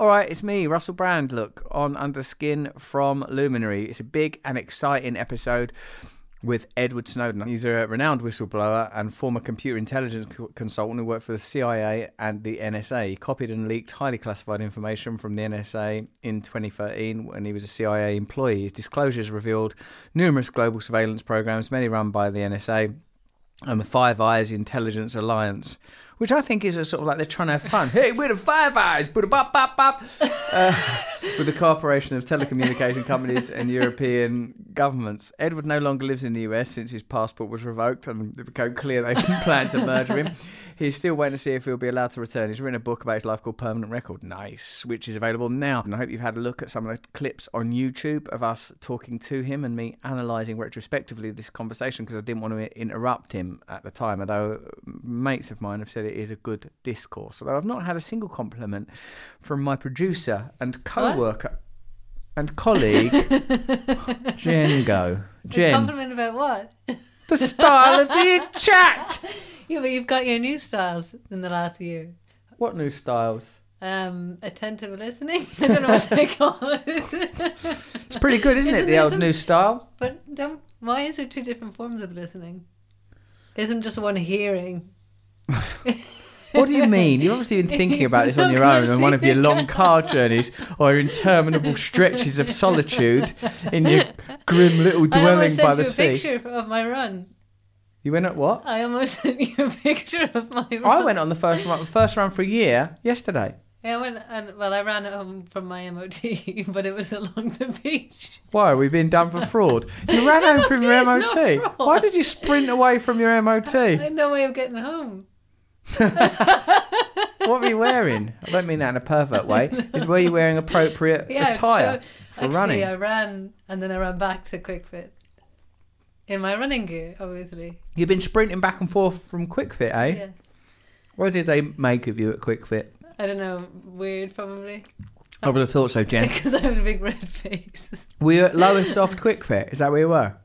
All right, it's me, Russell Brand. Look on Under Skin from Luminary. It's a big and exciting episode with Edward Snowden. He's a renowned whistleblower and former computer intelligence co- consultant who worked for the CIA and the NSA. He copied and leaked highly classified information from the NSA in 2013 when he was a CIA employee. His disclosures revealed numerous global surveillance programs, many run by the NSA and the Five Eyes Intelligence Alliance, which I think is a sort of like they're trying to have fun. hey, we're the Five Eyes, but bop bop bop, uh, with the cooperation of telecommunication companies and European governments. Edward no longer lives in the US since his passport was revoked, and it became clear they planned to murder him. He's still waiting to see if he'll be allowed to return. He's written a book about his life called Permanent Record. Nice, which is available now. And I hope you've had a look at some of the clips on YouTube of us talking to him and me analysing retrospectively this conversation because I didn't want to interrupt him at the time. Although mates of mine have said it is a good discourse. Although I've not had a single compliment from my producer and co-worker and colleague Jen Go. A compliment about what? the style of the chat. Yeah, but you've got your new styles in the last year. What new styles? Um, attentive listening. I don't know what they call it. It's pretty good, isn't, it? Isn't The old some- new style. But don't, why is there two different forms of listening? Isn't just one hearing? What do you mean? You've obviously been thinking about this on your own on one of your long car journeys or interminable stretches of solitude in your grim little dwelling I dwelling almost by sent the you a picture of my run. You went at what? I almost sent you a picture of my run. I went on the first run, first run for a year yesterday. Yeah, I went and well, I ran home from my MOT, but it was along the beach. Why? Are we being done for fraud. You ran home from your MOT is MOT. not fraud. Why did you sprint away from your MOT? I had no way of getting home. What were you wearing? I don't mean that in a pervert way. Is were you wearing appropriate Yeah, attire so- for actually, running? I ran and then I ran back to Kwik Fit in my running gear, obviously. You've been sprinting back and forth from Kwik Fit, eh? Yeah, What did they make of you at Kwik Fit? I don't know, weird probably I would have thought so, Jen. because I have a big red face. We were you at Lowestoft Kwik Fit? Is that where you were?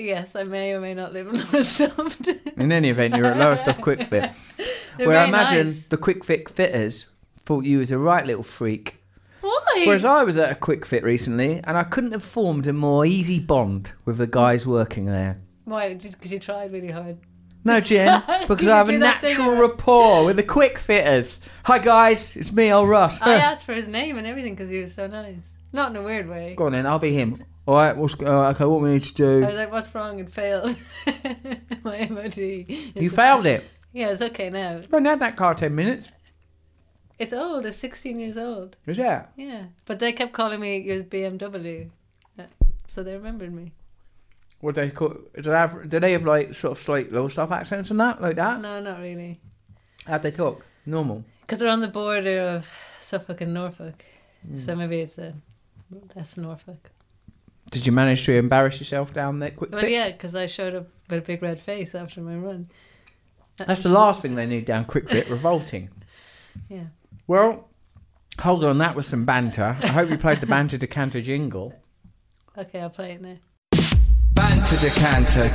Yes, I may or may not live in Lowestoft. In any event, you're at Lowestoft Kwik Fit. They're where I imagine nice. the Kwik Fit fitters thought you was a right little freak. Why? Whereas I was at a Kwik Fit recently and I couldn't have formed a more easy bond with the guys working there. Why? Because you tried really hard. No, Jen, because I have a do that thing natural rapport with the quick fitters. Hi guys, it's me, old Russ. I asked for his name and everything because he was so nice. Not in a weird way. Go on then, I'll be him. All right, what's uh, okay? What we need to do? I do? was like, "What's wrong?" It failed. my MOT. You failed it. Yeah, it's okay now. I've only had that car ten minutes. It's old. It's 16 years old. Was that? Yeah, but they kept calling me your BMW, Uh, so they remembered me. What they call? Do they have? Do they have like sort of slight little stuff accents and that like that? No, not really, How'd they talk? Normal. because they're on the border of Suffolk and Norfolk, Hmm. so maybe it's a less Norfolk. Did you manage to embarrass yourself down there quick? Well, yeah, because I showed up with a big red face after my run. That's the last thing they need down Kwik Fit. Revolting. Yeah. Well, hold on. That was some banter. I hope you played the banter decanter jingle. Okay, I'll play it now. Banter decanter.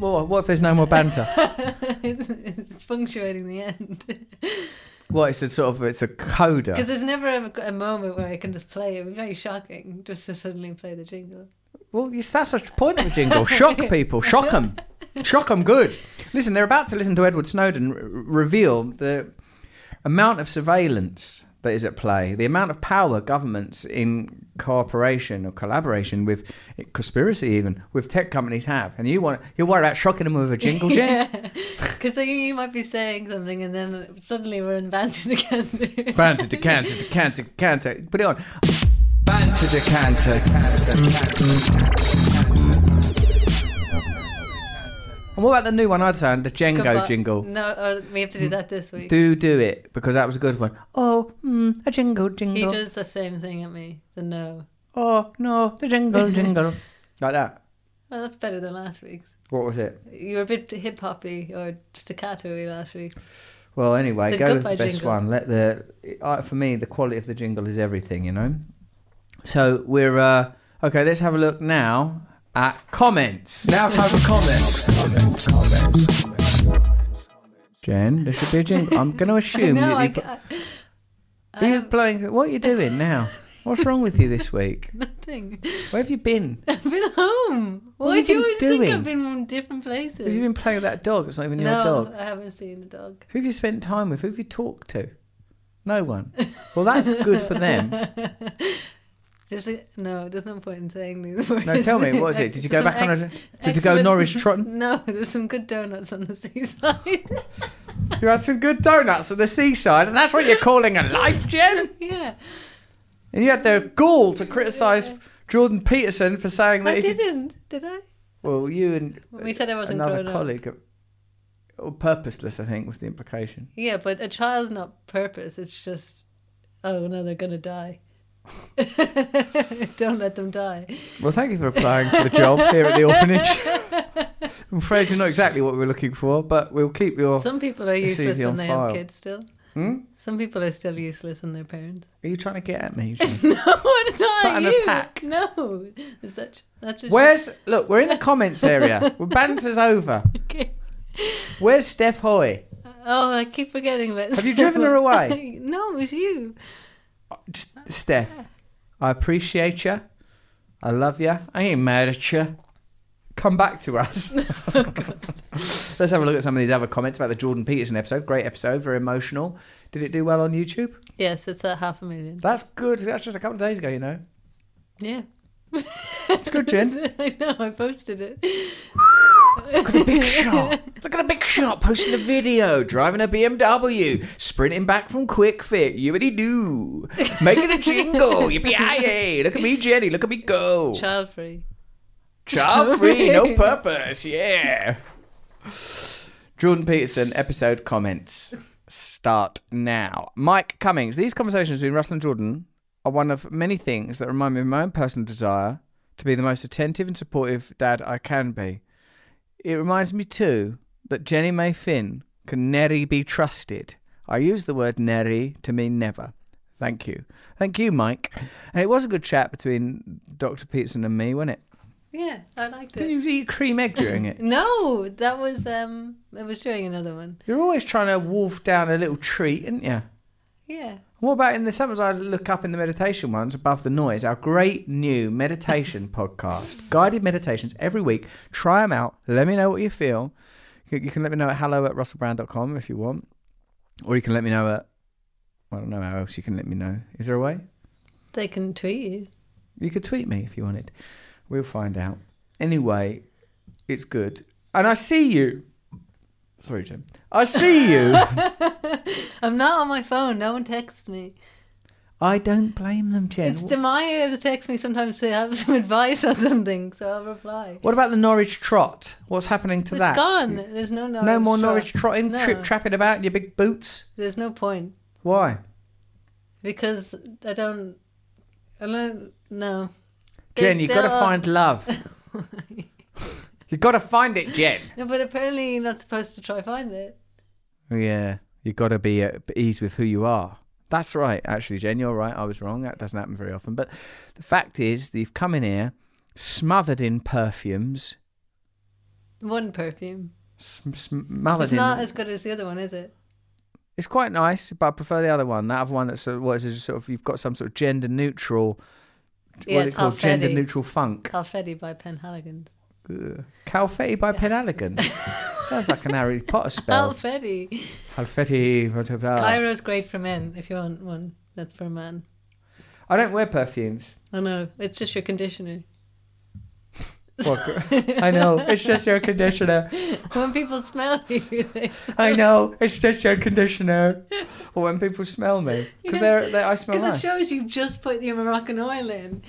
Well, what if there's no more banter? it's punctuating the end. What? It's a sort of it's a coda. Because there's never a, a moment where I can just play it. It would be very shocking just to suddenly play the jingle. Well, yes, that's the point of a jingle. Shock people. Shock them. Shock them good. Listen, they're about to listen to Edward Snowden r- reveal the amount of surveillance that is at play, the amount of power governments in cooperation or collaboration with conspiracy even with tech companies have. And you want you're worried about shocking them with a jingle, Jen? Because you, you might be saying something and then suddenly we're in banter again. Banter decanter decanter decanter. Put it on. Banter decanter. Mm-hmm. And what about the new one I'd sound, the Django Goodbye- jingle? No, uh, we have to do that this week. Do do it because that was a good one. Oh, mm, a jingle jingle. He does the same thing at me. The no. Oh no, the jingle jingle. like that. Well, that's better than last week's. What was it? You were a bit hip hoppy or staccato-y last week. Well, anyway, The go with the best jingles. one. Let the uh, for me the quality of the jingle is everything, you know. So we're uh, okay. Let's have a look now at comments. Now time for comments. Jen, there should be a jingle. I'm going to assume no, that I, you. ca- I, I Are you have playing? What are you doing now? What's wrong with you this week? nothing. Where have you been? I've been home. What Why do you you been always think? I've been in different places? Have you been playing with that dog? It's not even no, your dog. I haven't seen the dog. Who have you spent time with? Who have you talked to? No one. Well, that's good for them. A, no, there's no point in saying these words. No, tell me, what was it? Did you go Some back on a? ex- Did you go Norwich trotting? No, there's some good donuts on the seaside. You had some good donuts on the seaside, and that's what you're calling a life, Jen? yeah, And you had the gall to criticise Jordan Peterson for saying that I didn't, did I? well, you and We said I wasn't another grown up. colleague, or purposeless, I think, was the implication. Yeah, but a child's not purpose. It's just, oh no, they're gonna die. Don't let them die. Well, thank you for applying for the job here at the orphanage. I'm afraid you're not exactly what we're looking for, but we'll keep your. Some people are useless when they file. have kids still. Hmm? Some people are still useless in their parents. Are you trying to get at me? No, it's not that an you. attack? No, that that's Where's look? We're in the comments area. We're banter's over. okay. Where's Steph Hoy? Oh, I keep forgetting about. Have you driven her away? no, it was you. Just Steph. I appreciate you. I love you. I ain't mad at you. Come back to us. Let's have a look at some of these other comments about the Jordan Peterson episode. Great episode, very emotional. Did it do well on YouTube? Yes, it's at half a million. That's good. That's just a couple of days ago, you know. Yeah. It's good, Jen. I know. I posted it. Look at the big shot. Look at the big shot posting a video, driving a BMW, sprinting back from Kwik Fit. You Yippity doo. Making a jingle. Yippee yay. Look at me, Jenny. Look at me go. Child free. Child free, no purpose. Yeah. Jordan Peterson episode comments start now. Mike Cummings. These conversations between Russell and Jordan are one of many things that remind me of my own personal desire to be the most attentive and supportive dad I can be. It reminds me too that Jenny May Finn can never be trusted. I use the word never to mean never. Thank you. Thank you, Mike. And it was a good chat between Dr. Peterson and me, wasn't it? Yeah, I liked it. Did you eat cream egg during it? No, that was um, it was during another one. You're always trying to wolf down a little treat, aren't you? Yeah. What about in the sometimes I look up in the meditation ones above the noise, our great new meditation podcast, guided meditations every week. Try them out. Let me know what you feel. You can let me know at hello at russellbrand.com if you want. Or you can let me know at, I don't know how else you can let me know. Is there a way? They can tweet you. You could tweet me if you wanted. We'll find out. Anyway, it's good. And I see you. Sorry, Jim. I see you. I'm not on my phone. No one texts me. I don't blame them, Jen. It's Demaya that texts me sometimes to have some advice or something, so I'll reply. What about the Norwich trot? What's happening to It's that? It's gone. There's no Norwich. no more trot. Norwich trotting, No. trip trapping about in your big boots. There's no point Why? because I don't. I don't. No. They- Jen, you've got to find love. you've got to find it, Jen. No, but apparently you're not supposed to try find it. Yeah, you've got to be at ease with who you are. That's right, actually, Jen. You're right. I was wrong. That doesn't happen very often. But the fact is, that you've come in here smothered in perfumes, One perfume. sm- smothered It's in. not as good as the other one, is it? It's quite nice, but I prefer the other one. That other one that's sort of, what is it, sort of you've got some sort of gender neutral. Yeah, what's it it's called? Gender neutral funk. Halfeti by Penhaligon. Ugh. Halfeti by Penhaligon. Sounds like an Harry Potter spell. Alfetti. Calfetti. blah. Cairo's great for men. If you want one, that's for a man. I don't wear perfumes. I know. It's just your conditioner. Well, I know. It's just your conditioner. when people smell you, they I know. It's just your conditioner. Or when people smell me. Because they're, they I smell Because it shows you've just put your Moroccan oil in.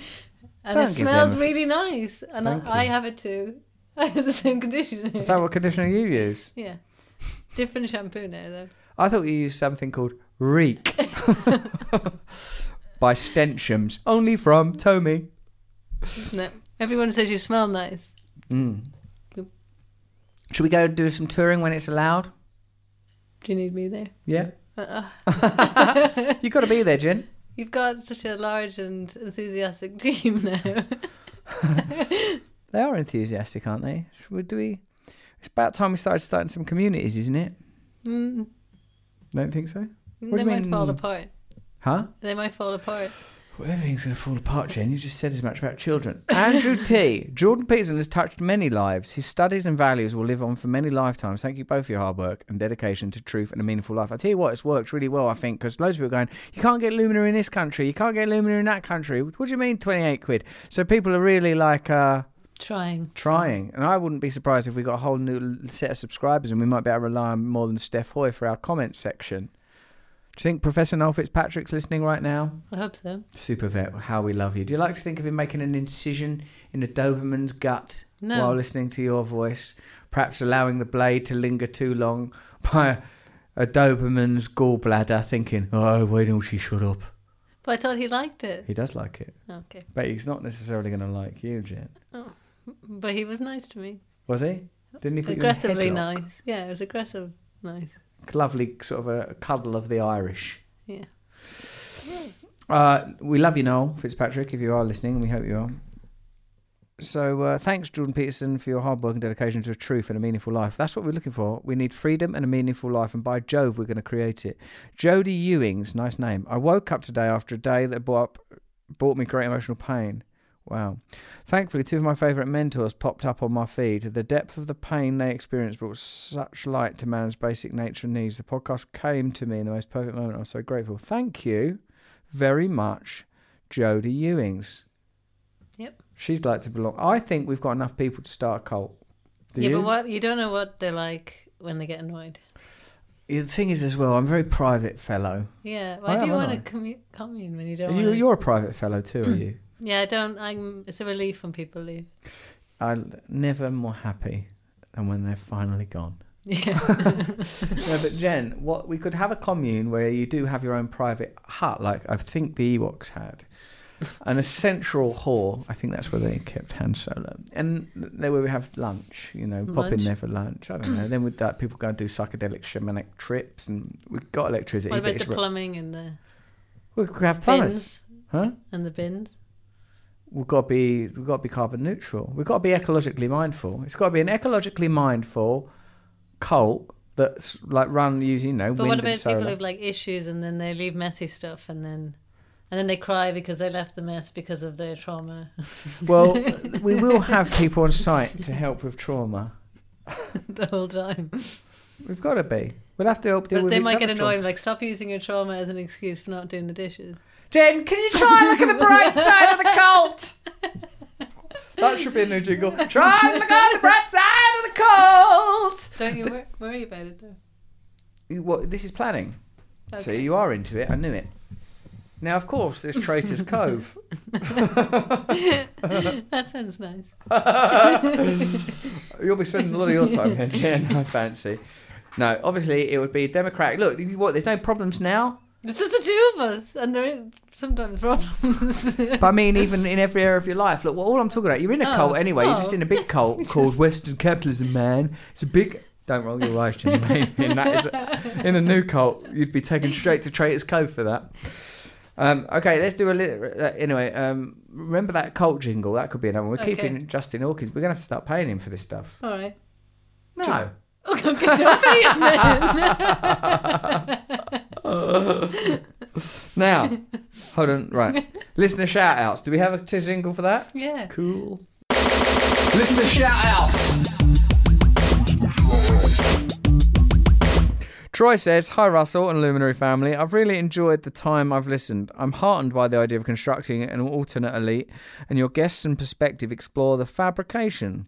And Don't it smells really nice. And I, I have it too. I have the same conditioner. Is that what conditioner you use? Yeah. Different shampoo now, though. I thought you used something called Reek. by Stenchums. Only from Tommy. No. Everyone says you smell nice. Mm. Should we go do some touring when it's allowed? Do you need me there? Yeah. Uh-uh. You've got to be there, Jen. You've got such a large and enthusiastic team now. They are enthusiastic, aren't they? Should we, do we? It's about time we started starting some communities, isn't it? Mm, Don't think so? they do you might mean? fall apart. Huh? They might fall apart. Well, everything's going to fall apart, Jen. You just said as much about children. Andrew T. Jordan Peterson has touched many lives. His studies and values will live on for many lifetimes. Thank you both for your hard work and dedication to truth and a meaningful life. I tell you what, it's worked really well, I think, because loads of people are going, you can't get Lumina in this country, you can't get Lumina in that country. What do you mean 28 quid? So people are really like, uh, Trying. trying. And I wouldn't be surprised if we got a whole new set of subscribers and we might be able to rely on more than Steph Hoy for our comment section. Do you think Professor Noel Fitzpatrick's listening right now? I hope so. Super vet, how we love you. Do you like to think of him making an incision in a Doberman's gut No. while listening to your voice? Perhaps allowing the blade to linger too long by a Doberman's gallbladder, thinking, oh, why don't she shut up? But I thought he liked it. He does like it, Okay. but he's not necessarily going to like you, Jen. Oh, But he was nice to me. Was he? Didn't he put Aggressively you in nice. Yeah, it was aggressive nice. Lovely sort of a cuddle of the Irish. Yeah. Uh, we love you, Noel Fitzpatrick, if you are listening, and we hope you are. So, uh, thanks, Jordan Peterson, for your hard work and dedication to a truth and a meaningful life. That's what we're looking for. We need freedom and a meaningful life, and by Jove, we're going to create it. Jody Ewings, nice name. I woke up today after a day that brought, up, brought me great emotional pain. Wow. Thankfully, two of my favourite mentors popped up on my feed. The depth of the pain they experienced brought such light to man's basic nature and needs. The podcast came to me in the most perfect moment. I'm so grateful. Thank you very much, Jodie Ewings. Yep. She'd like to belong. I think we've got enough people to start a cult. Do yeah, you? but what you don't know what they're like when they get annoyed. Yeah, the thing is, as well, I'm a very private fellow. Yeah. I Why do am, you want to commu- commune when you don't? You, wanna... you're a private fellow too, are hmm. you? Yeah, I don't. I'm. It's a relief when people leave. I'm never more happy than when they're finally gone. Yeah. no, but Jen, what we could have a commune where you do have your own private hut, like I think the Ewoks had, and a central hall. I think that's where they kept Han Solo, and there where we have lunch. You know, pop in Lunch? there for lunch. I don't know. then with uh, that, people go and do psychedelic shamanic trips, and we've got electricity. what but about it's the re- plumbing and the we could have plumbers, bins huh? and the bins? We've got to be we've got to be carbon neutral. We've got to be ecologically mindful. It's got to be an ecologically mindful cult that's like run using you know But what about people who have like issues and then they leave messy stuff and then and then they cry because they left the mess because of their trauma Well, we will have people on site to help with trauma. the whole time. We've got to be. We'll have to help deal But with they might get annoyed, like stop using your trauma as an excuse for not doing the dishes. Trauma. Jen, can you try and look at the bright side of the cult? That should be a new jingle. Try and look at the bright side of the cult. Don't you wor- worry about it though. You- What? This is planning. Okay. See, you are into it. I knew it. Now, of course, there's Traitor's Cove. That sounds nice. You'll be spending a lot of your time here, Jen. I fancy. No, obviously it would be democratic. Look, what? There's no problems now. It's just the two of us, and there is sometimes problems. But I mean, even in every area of your life. Look, well, all I'm talking about, you're in a Oh, cult anyway. You're just oh. in a big cult called Western Capitalism, man. It's a big. Don't roll your eyes, Jen. in, that is a, in a new cult, you'd be taken straight to Traitor's Cove for that. Um, okay, let's do a little. Uh, anyway, um, remember that cult jingle? That could be another one. We're Okay. keeping Justin Hawkins. We're going to have to start paying him for this stuff. All right. No. Okay, okay, don't pay him then. Now, hold on. Right. Listener shout outs. Do we have a jingle for that? yeah. Cool. Listener shout outs. Troy says, Hi Russell and Luminary family. I've really enjoyed the time I've listened. I'm heartened by the idea of constructing an alternate elite, and your guests and perspective explore the fabrication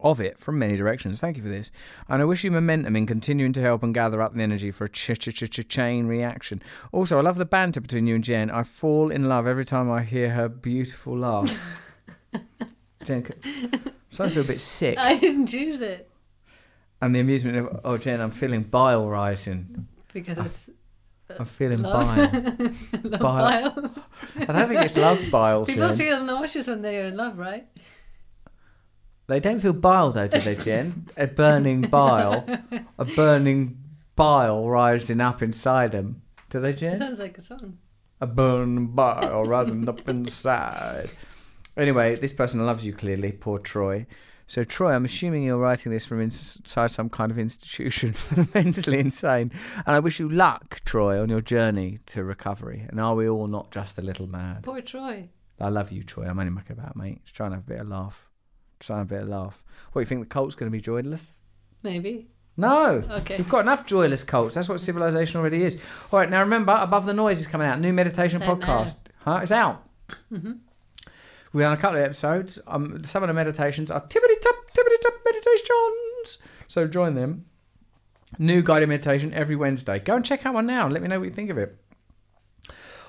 of it from many directions. Thank you for this. And I wish you momentum in continuing to help and gather up the energy for a ch ch ch ch chain reaction. Also, I love the banter between you and Jen. I fall in love every time I hear her beautiful laugh. Jen, I'm starting to feel a bit sick. I didn't choose it And the amusement of, oh, Jen, I'm feeling bile rising. because it's I'm feeling love. bile. love Bile. bile. I don't think it's love bile. People Jen. feel nauseous when they are in love, right? They don't feel bile though, do they, Jen? a burning bile, a burning bile rising up inside them. Do they, It Jen? sounds like a song. A burning bile rising up inside. Anyway, this person loves you clearly, poor Troy. So, Troy, I'm assuming you're writing this from inside some kind of institution for the mentally insane. And I wish you luck, Troy, on your journey to recovery. And are we all not just a little mad? Poor Troy. I love you, Troy. I'm only mucking about, mate. Just trying to have a bit of a laugh. Trying a bit of laugh. What, you think the cult's going to be joyless? Maybe. No. Okay. We've got enough joyless cults. That's what civilization already is. All right, now remember, Above the Noise is coming out. New meditation out podcast. Huh? It's out. Mm-hmm. We've done a couple of episodes. Um, some of the meditations are tippity tap, tippity tap meditations. So join them. New guided meditation every Wednesday. Go and check out one now and let me know what you think of it.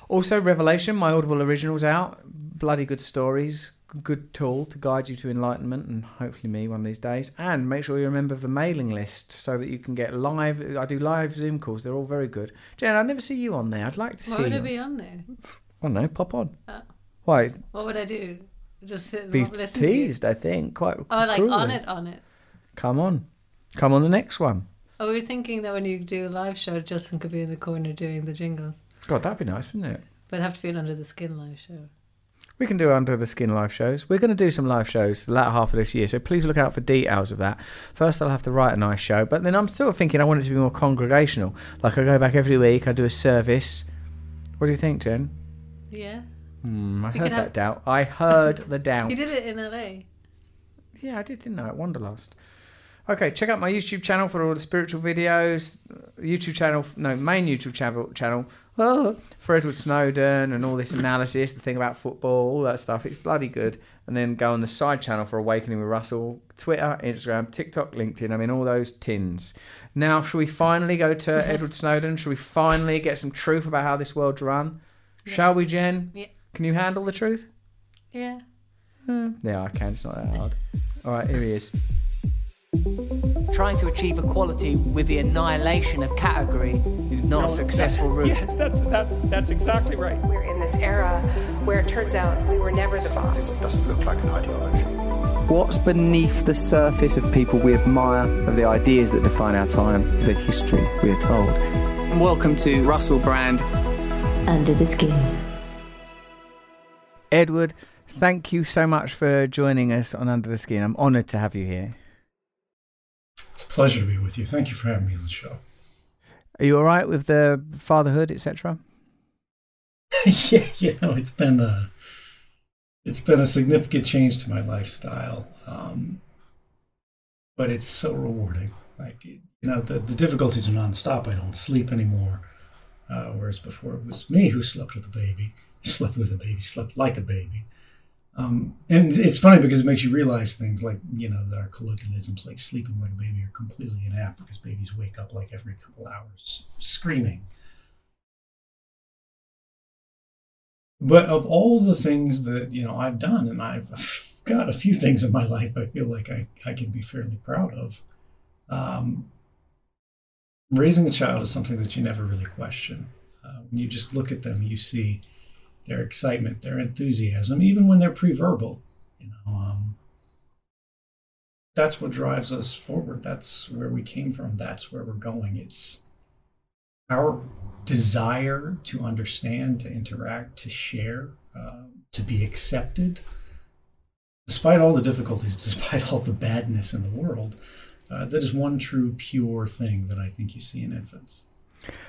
Also, Revelation, my Audible original's out. Bloody good stories. Good tool to guide you to enlightenment and hopefully me one of these days. And make sure you're a member of the mailing list so that you can get live. I do live Zoom calls. They're all very good. Jen, I never see you on there. I'd like to What see would you. I be on there? I don't know. Pop on. Oh. Why? What would I do? Just sit and Be listen to you? teased, I think. Quite. Oh, like on it, on it. Come on. Come on the next one. Oh, we were thinking that when you do a live show, Justin could be in the corner doing the jingles. God, that'd be nice, wouldn't it? But I'd have to be an under the skin live show. We can do under the skin live shows. We're going to do some live shows the latter half of this year, so please look out for details of that. First, I'll have to write a nice show, but then I'm sort of thinking I want it to be more congregational. Like I go back every week, I do a service. What do you think, Jen? Yeah. Hmm, I heard that have- doubt. I heard the doubt. You did it in LA. Yeah, I did, didn't I? At Wanderlust. Okay, check out my YouTube channel for all the spiritual videos. YouTube channel, no, main YouTube channel, channel ah, for Edward Snowden and all this analysis, the thing about football, all that stuff. It's bloody good. And then go on the side channel for Awakening with Russell, Twitter, Instagram, TikTok, LinkedIn. I mean, all those tins. Now, should we finally go to Edward Snowden? Should we finally get some truth about how this world's run? Shall we, Jen? Yeah. Can you handle the truth? Yeah. Yeah, I can. It's not that hard. All right, here he is. Trying to achieve equality with the annihilation of category is not a successful route. Yes, that's, that, that's exactly right. We're in this era where it turns out we were never the boss. doesn't look like an ideology. What's beneath the surface of people we admire, of the ideas that define our time, the history we are told? Welcome to Russell Brand. Under the Skin. Edward, thank you so much for joining us on Under the Skin. I'm honoured to have you here. It's a pleasure to be with you. Thank you for having me on the show. Are you all right with the fatherhood, etc.? yeah, you know, it's been a it's been a significant change to my lifestyle, um, but it's so rewarding. Like you know, the the difficulties are nonstop. I don't sleep anymore, uh, whereas before it was me who slept with the baby, slept with a baby, slept like a baby. Um, and it's funny because it makes you realize things like you know our colloquialisms like sleeping like a baby are completely inapt because babies wake up like every couple hours screaming. But of all the things that you know I've done, and I've got a few things in my life I feel like I, I can be fairly proud of. Um, raising a child is something that you never really question. Uh, when you just look at them, you see their excitement, their enthusiasm, even when they're pre-verbal. You know, um, that's what drives us forward. That's where we came from. That's where we're going. It's our desire to understand, to interact, to share, uh, to be accepted, despite all the difficulties, despite all the badness in the world. Uh, that is one true pure thing that I think you see in infants.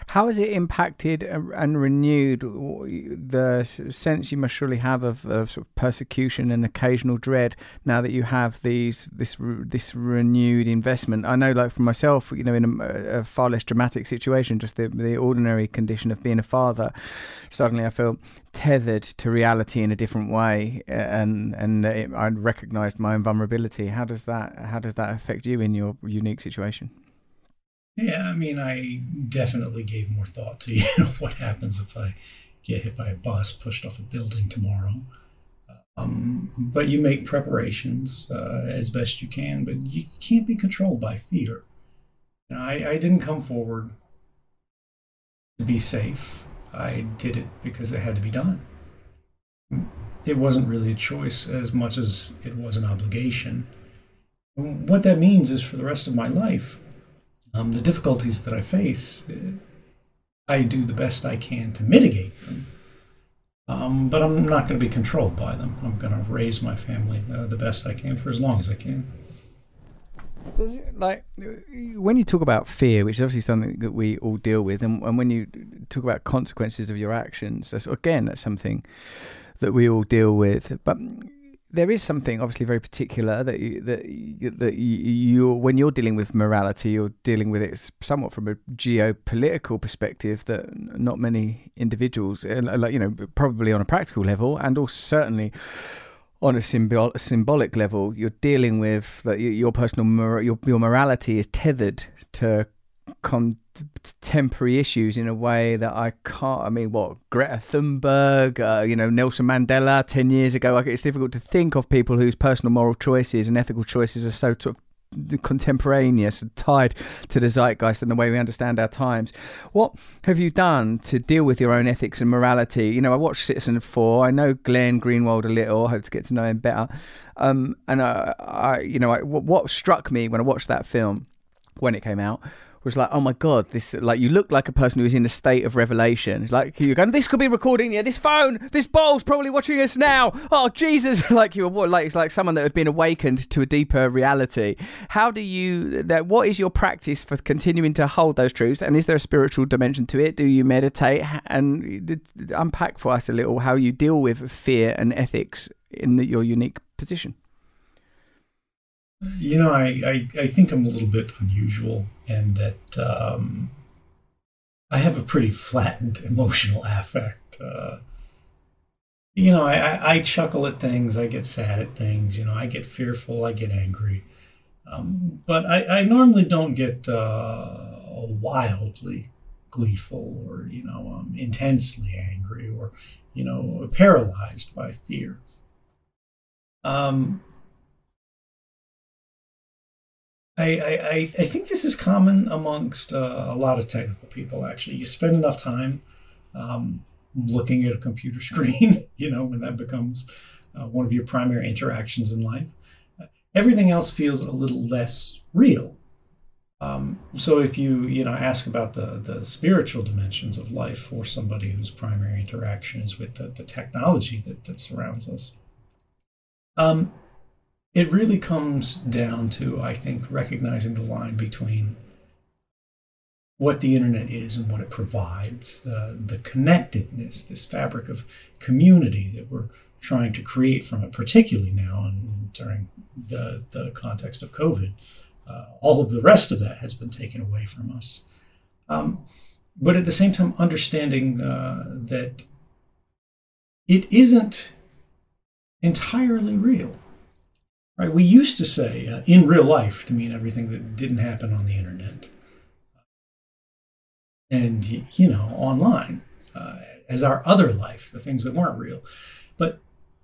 How has it impacted and renewed the sense you must surely have of, of sort of persecution and occasional dread now that you have these this this renewed investment? I know, like for myself, you know, in a, a far less dramatic situation, just the the ordinary condition of being a father, suddenly I feel tethered to reality in a different way, and and it, I recognised my own vulnerability. How does that how does that affect you in your unique situation? Yeah, I mean, I definitely gave more thought to you know what happens if I get hit by a bus, pushed off a building tomorrow. Um, but you make preparations uh, as best you can, but you can't be controlled by fear. I, I didn't come forward to be safe. I did it because it had to be done. It wasn't really a choice as much as it was an obligation. What that means is for the rest of my life, um, the difficulties that I face, uh, I do the best I can to mitigate them. Um, but I'm not going to be controlled by them. I'm going to raise my family uh, the best I can for as long as I can. It, like when you talk about fear, which is obviously something that we all deal with, and, and when you talk about consequences of your actions, that's, again, that's something that we all deal with. But there is something obviously very particular that you, that you, that you, you when you're dealing with morality, you're dealing with it somewhat from a geopolitical perspective that not many individuals, uh, like you know, probably on a practical level, and also certainly on a symbol, symbolic level, you're dealing with that your personal your your morality is tethered to contemporary issues in a way that I can't. I mean, what Greta Thunberg, uh, you know, Nelson Mandela ten years ago. Like, it's difficult to think of people whose personal moral choices and ethical choices are so sort of contemporaneous, tied to the zeitgeist and the way we understand our times. What have you done to deal with your own ethics and morality? You know, I watched Citizenfour. I know Glenn Greenwald a little. I hope to get to know him better. Um, and I, I, you know, I, what struck me when I watched that film when it came out was like, oh my god, this like you look like a person who is in a state of revelation. Like you're going, this could be recording. Yeah, this phone, this bowl's probably watching us now. Oh Jesus, like you were like it's like someone that had been awakened to a deeper reality. How do you that? What is your practice for continuing to hold those truths? And is there a spiritual dimension to it? Do you meditate and unpack for us a little how you deal with fear and ethics in the, your unique position? You know, I, I, I, think I'm a little bit unusual and that um, I have a pretty flattened emotional affect. Uh, you know, I, I, chuckle at things, I get sad at things, you know, I get fearful, I get angry. Um, but I, I, normally don't get uh, wildly gleeful or, you know, um, intensely angry or, you know, paralyzed by fear. Um, I, I, I think this is common amongst uh, a lot of technical people, actually. You spend enough time um, looking at a computer screen, you know, when that becomes uh, one of your primary interactions in life. everything else feels a little less real. Um, so if you, you know, ask about the, the spiritual dimensions of life for somebody whose primary interaction is with the, the technology that, that surrounds us, um, it really comes down to, I think, recognizing the line between what the internet is and what it provides, uh, the connectedness, this fabric of community that we're trying to create from it, particularly now and during the, the context of COVID. Uh, all of the rest of that has been taken away from us. Um, but at the same time, understanding uh, that it isn't entirely real. Right? We used to say uh, in real life to mean everything that didn't happen on the internet. And, you know, online uh, as our other life, the things that weren't real. But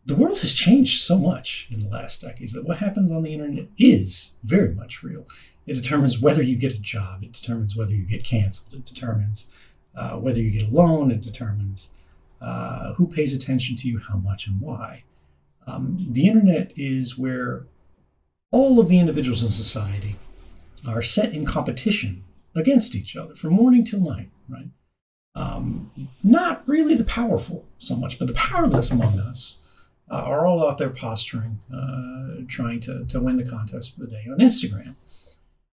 the world has changed so much in the last decades that what happens on the internet is very much real. It determines whether you get a job, it determines whether you get canceled, it determines uh, whether you get a loan, it determines uh, who pays attention to you, how much, and why. Um, the internet is where all of the individuals in society are set in competition against each other from morning till night, right? Um, not really the powerful so much, but the powerless among us uh, are all out there posturing, uh, trying to, to win the contest for the day on Instagram.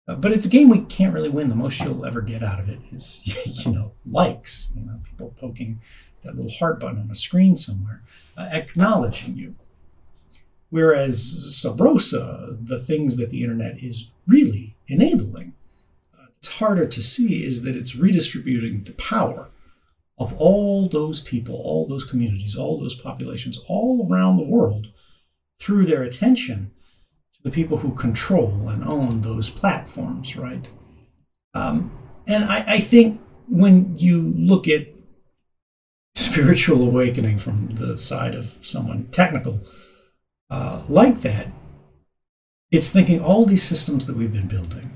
Uh, but it's a game we can't really win. The most you'll ever get out of it is, you know, likes, you know, people poking that little heart button on a screen somewhere, uh, acknowledging you. Whereas sub rosa, the things that the internet is really enabling, uh, it's harder to see is that it's redistributing the power of all those people, all those communities, all those populations all around the world through their attention to the people who control and own those platforms, right? Um, and I, I think when you look at spiritual awakening from the side of someone technical, uh, like that, it's thinking all these systems that we've been building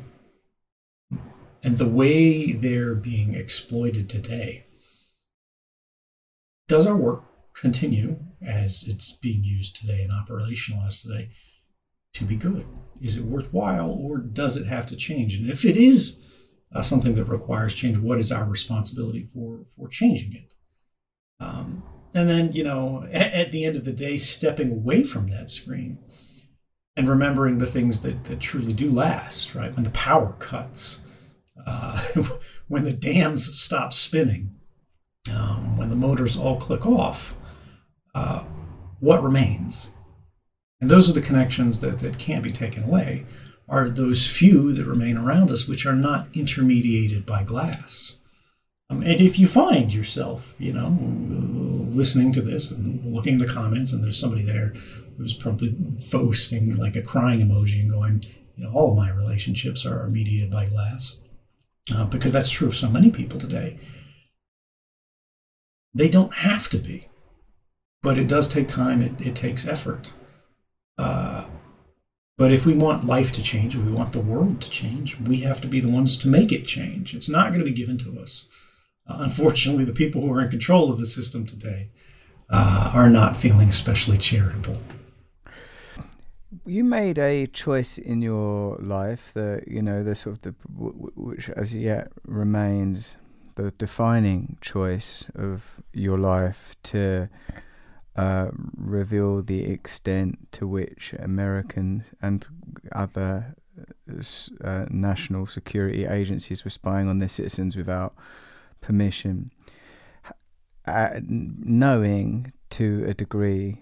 and the way they're being exploited today. Does our work continue as it's being used today and operationalized today to be good? Is it worthwhile or does it have to change? And if it is uh, something that requires change, what is our responsibility for, for changing it? Um, and then, you know, at, at, the end of the day, stepping away from that screen and remembering the things that, that truly do last, right? When the power cuts, uh, when the dams stop spinning, um, when the motors all click off, uh, what remains? And those are the connections that, that can't be taken away, are those few that remain around us, which are not intermediated by glass. Um, and if you find yourself, you know, listening to this and looking at the comments, and there's somebody there who's probably posting like a crying emoji and going, you know, all of my relationships are mediated by glass, uh, because that's true of so many people today. They don't have to be, but it does take time. It, it takes effort. Uh, but if we want life to change, if we want the world to change, we have to be the ones to make it change. It's not going to be given to us. Uh, unfortunately, the people who are in control of the system today uh, are not feeling especially charitable. You made a choice in your life that you know the sort of the which as yet remains the defining choice of your life to uh, reveal the extent to which Americans and other uh, national security agencies were spying on their citizens without permission, uh, knowing to a degree,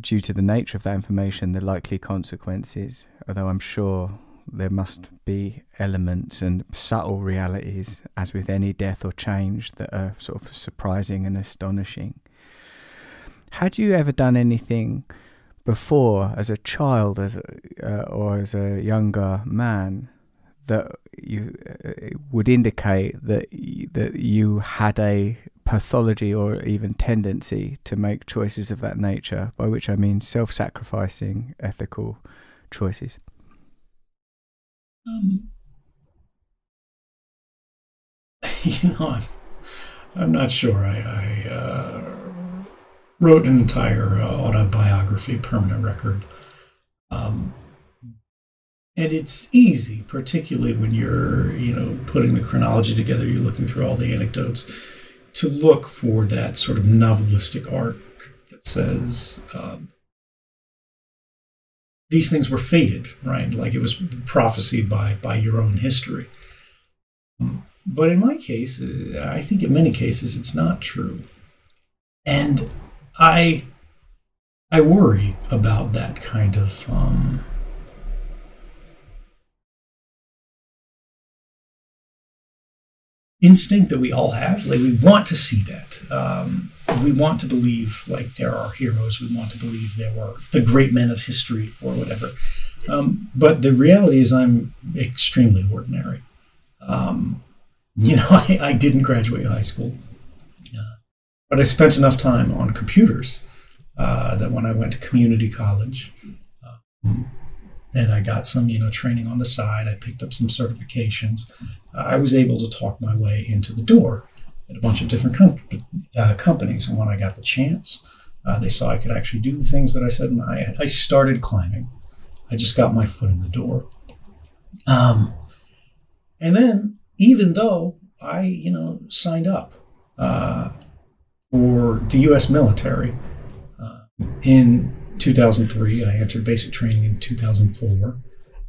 due to the nature of that information, the likely consequences. Although I'm sure there must be elements and subtle realities, as with any death or change, that are sort of surprising and astonishing. Had you ever done anything before, as a child, as a, uh, or as a younger man, that you uh, would indicate that that you had a pathology or even tendency to make choices of that nature, by which I mean self-sacrificing ethical choices. Um, you know, I'm, I'm not sure. I, I uh, wrote an entire uh, autobiography, permanent record. Um, and it's easy, particularly when you're, you know, putting the chronology together, you're looking through all the anecdotes, to look for that sort of novelistic arc that says um, these things were fated, right? Like it was prophesied by by your own history. But in my case, I think in many cases it's not true, and I I worry about that kind of. Um, instinct that we all have. Like we want to see that. Um, we want to believe like there are heroes. We want to believe there were the great men of history or whatever. Um, but the reality is, I'm extremely ordinary. Um, you know, I, I, didn't graduate high school, uh, but I spent enough time on computers uh, that when I went to community college, um, and I got some, you know, training on the side. I picked up some certifications. Uh, I was able to talk my way into the door at a bunch of different com- uh, companies. And when I got the chance, uh, they saw I could actually do the things that I said, and I, I started climbing. I just got my foot in the door. Um, and then, even though I, you know, signed up uh, for the U.S. military uh, in 2003. I entered basic training in 2004.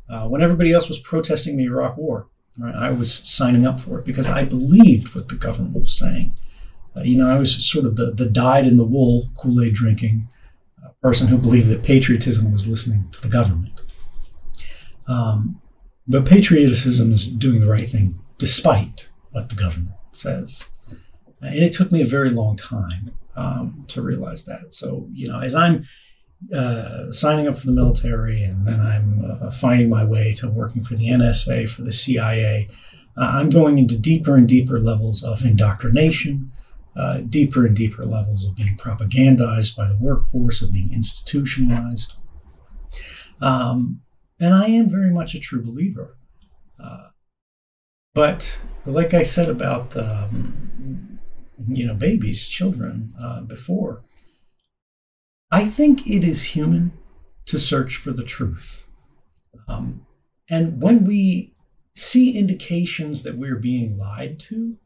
Uh, when everybody else was protesting the Iraq War, right, I was signing up for it because I believed what the government was saying. Uh, you know, I was sort of the, the dyed in the wool Kool Aid drinking uh, person who believed that patriotism was listening to the government. Um, but patriotism is doing the right thing despite what the government says. And it took me a very long time um, to realize that. So, you know, as I'm uh, signing up for the military, and then I'm uh, finding my way to working for the NSA, for the CIA. Uh, I'm going into deeper and deeper levels of indoctrination, uh, deeper and deeper levels of being propagandized by the workforce, of being institutionalized. Um, and I am very much a true believer. Uh, but like I said about um, you know babies, children uh, before, I think it is human to search for the truth. Um, and when we see indications that we're being lied to,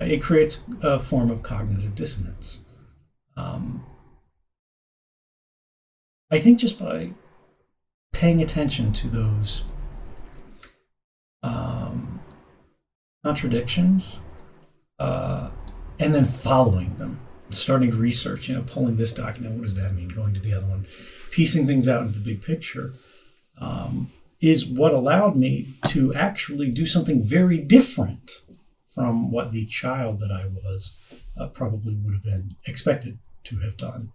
it creates a form of cognitive dissonance. Um, I think just by paying attention to those um, contradictions uh, and then following them, starting research, you know, pulling this document, what does that mean? Going to the other one, piecing things out into the big picture, um, is what allowed me to actually do something very different from what the child that I was uh, probably would have been expected to have done.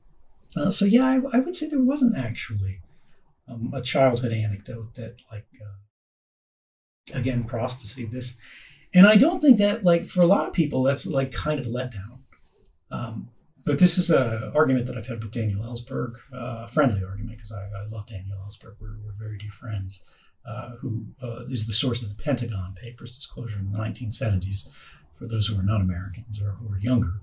Uh, so yeah, I, I, would say there wasn't actually um, a childhood anecdote that like uh, again prosphacy this, and I don't think that like for a lot of people that's like kind of a letdown. Um, but this is an argument that I've had with Daniel Ellsberg, uh, a friendly argument because I, I, love Daniel Ellsberg. We're, we're very dear friends. Uh, who uh, is the source of the Pentagon Papers disclosure in the 1970s, for those who are not Americans or who are younger,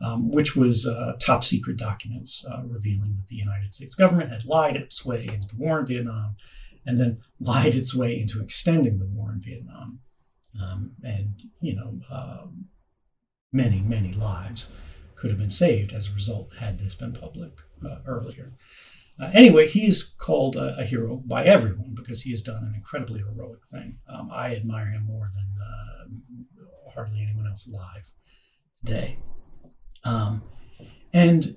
um, which was uh, top secret documents uh, revealing that the United States government had lied its way into the war in Vietnam and then lied its way into extending the war in Vietnam. Um, and, you know, um, many, many lives could have been saved as a result had this been public uh, earlier. Uh, anyway, he is called a, a, hero by everyone because he has done an incredibly heroic thing. Um, I admire him more than uh, hardly anyone else alive today. Um, and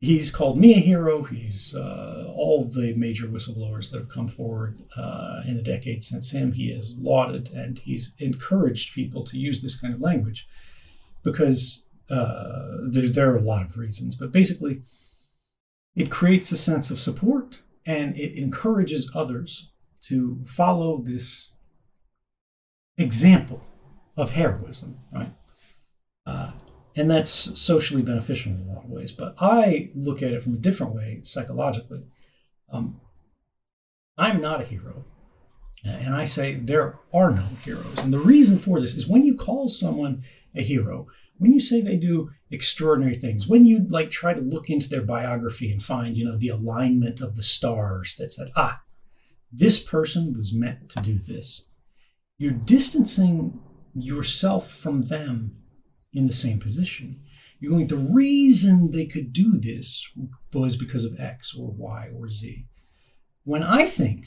he's called me a hero. He's uh, all the major whistleblowers that have come forward uh, in the decades since him. He has lauded and he's encouraged people to use this kind of language because uh, there, there, are a lot of reasons, but basically, it creates a sense of support and it encourages others to follow this example of heroism, right? Uh, and that's socially beneficial in a lot of ways. But I look at it from a different way psychologically. Um, I'm not a hero. And I say there are no heroes. And the reason for this is when you call someone a hero, when you say they do extraordinary things, when you like try to look into their biography and find, you know, the alignment of the stars that said, ah, this person was meant to do this, you're distancing yourself from them in the same position. You're going, the reason they could do this was because of X or Y or Z. When I think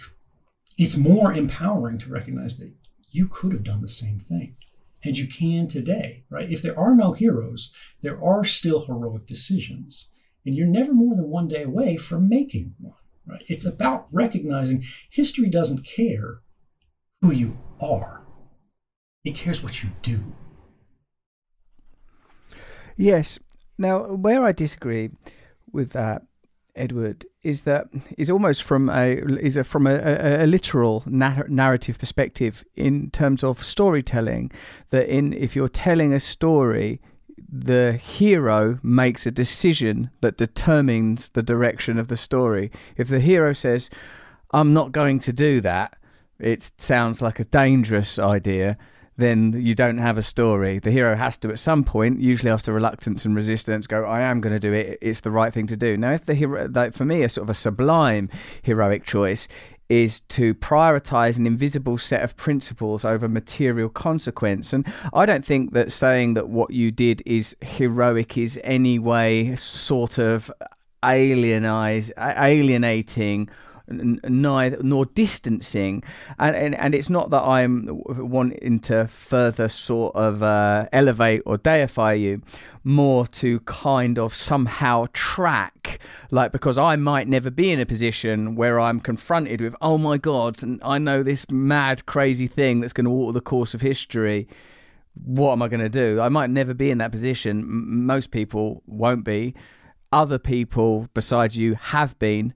it's more empowering to recognize that you could have done the same thing and you can today, right? If there are no heroes, there are still heroic decisions. And you're never more than one day away from making one, right? It's about recognizing history doesn't care who you are, it cares what you do. Yes. Now, where I disagree with that, Edward, is that is almost from a is a, from a, a, a literal narrative perspective in terms of storytelling. That in if you're telling a story, the hero makes a decision that determines the direction of the story. If the hero says, "I'm not going to do that," it sounds like a dangerous idea then you don't have a story. The hero has to, at some point, usually after reluctance and resistance, go, I am going to do it. It's the right thing to do. Now, if the hero, like for me, a sort of a sublime heroic choice is to prioritize an invisible set of principles over material consequence. And I don't think that saying that what you did is heroic is any way sort of alienize, alienating neither nor distancing. And, and and it's not that i'm wanting to further sort of uh, elevate or deify you more to kind of somehow track. Like because i might never be in a position where i'm confronted with oh my god i know this mad crazy thing that's going to alter the course of history. What am i going to do? I might never be in that position. M- most people won't be. Other people besides you have been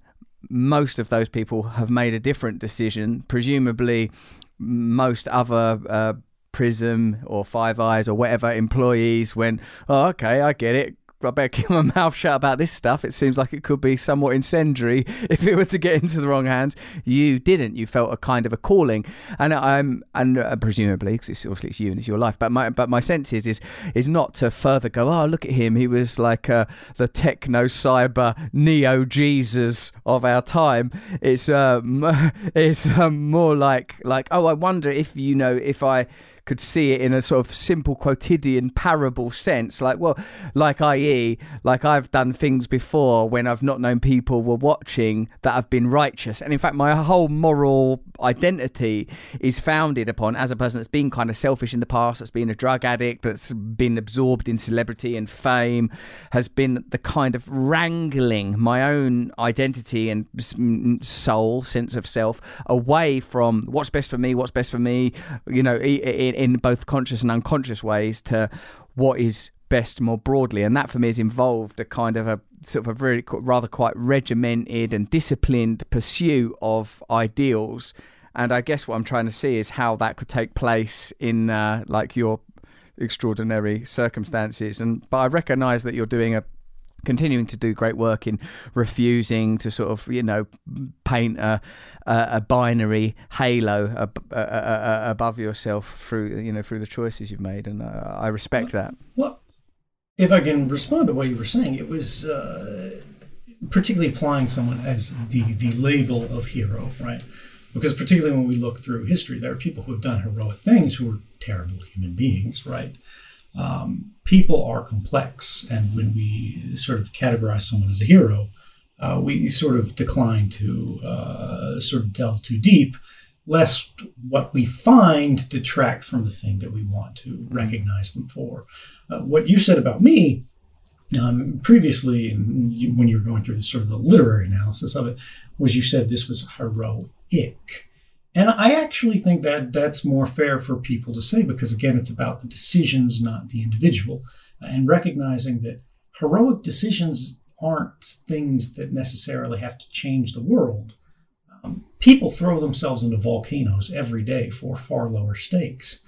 most of those people have made a different decision. Presumably, most other uh, Prism or Five Eyes or whatever employees went, oh, okay, I get it. I better keep my mouth shut about this stuff. It seems like it could be somewhat incendiary if it were to get into the wrong hands. You didn't. You felt a kind of a calling, and I'm and uh, presumably because it's obviously it's you and it's your life. But my but my sense is is is not to further go. Oh, look at him. He was like uh, the techno cyber neo Jesus of our time. It's uh, it's um, more like like oh, I wonder if you know if I could see it in a sort of simple quotidian parable sense. Like, well, like i.e., like I've done things before when I've not known people were watching that have been righteous. And in fact, my whole moral identity is founded upon as a person that's been kind of selfish in the past, that's been a drug addict, that's been absorbed in celebrity and fame, has been the kind of wrangling my own identity and soul, sense of self, away from what's best for me, what's best for me, you know, in, in both conscious and unconscious ways to what is best more broadly. And that for me has involved a kind of a sort of a very rather quite regimented and disciplined pursuit of ideals. And I guess what I'm trying to see is how that could take place in uh, like your extraordinary circumstances. And but I recognise that you're doing a continuing to do great work in refusing to sort of you know paint a a, binary halo above yourself through you know through the choices you've made, and uh, I respect well, that. Well, if I can respond to what you were saying, it was uh, particularly applying someone as the the label of hero, right? Because particularly when we look through history, there are people who have done heroic things who are terrible human beings, right? Um, people are complex, and when we sort of categorize someone as a hero, uh, we sort of decline to uh, sort of delve too deep, lest what we find detract from the thing that we want to recognize them for. Uh, what you said about me um, previously, you, when you were going through the, sort of the literary analysis of it, was you said this was heroic. And I actually think that that's more fair for people to say because, again, it's about the decisions, not the individual, and recognizing that heroic decisions aren't things that necessarily have to change the world. Um, people throw themselves into volcanoes every day for far lower stakes.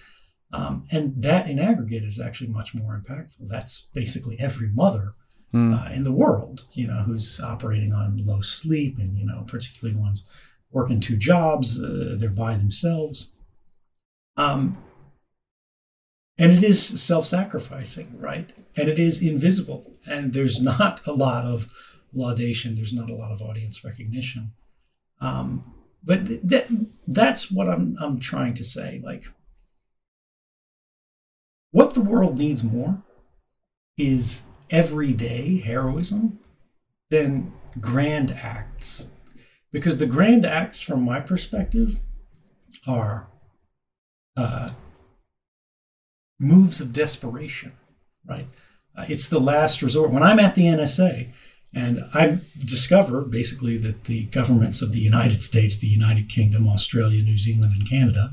Um, and that in aggregate is actually much more impactful. That's basically every mother mm. uh, in the world, you know, who's operating on low sleep and, you know, particularly ones working two jobs, uh, they're by themselves. Um, and it is self sacrificing, right? And it is invisible. And there's not a lot of laudation, there's not a lot of audience recognition. Um, but th- that, that's what I'm, I'm trying to say. Like, what the world needs more is everyday heroism than grand acts because the grand acts, from my perspective, are uh, moves of desperation, right? Uh, it's the last resort. When I'm at the NSA and I discover basically that the governments of the United States, the United Kingdom, Australia, New Zealand, and Canada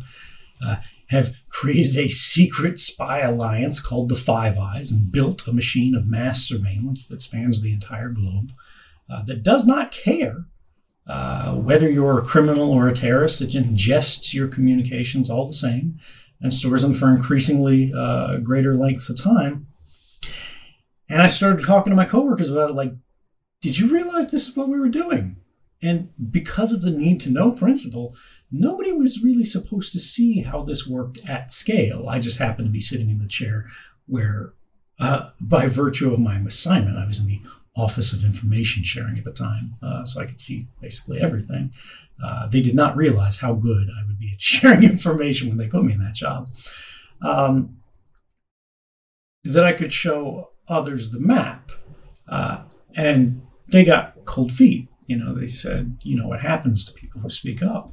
uh, have created a secret spy alliance called the Five Eyes and built a machine of mass surveillance that spans the entire globe uh, that does not care uh, whether you're a criminal or a terrorist, it ingests your communications all the same and stores them for increasingly uh, greater lengths of time. And I started talking to my coworkers about it like, did you realize this is what we were doing? And because of the need to know principle, nobody was really supposed to see how this worked at scale. I just happened to be sitting in the chair where, uh, by virtue of my assignment, I was in the Office of Information Sharing at the time, uh, so I could see basically everything. Uh, they did not realize how good I would be at sharing information when they put me in that job. Um, that I could show others the map, uh, and they got cold feet. You know, they said, you know, what happens to people who speak up.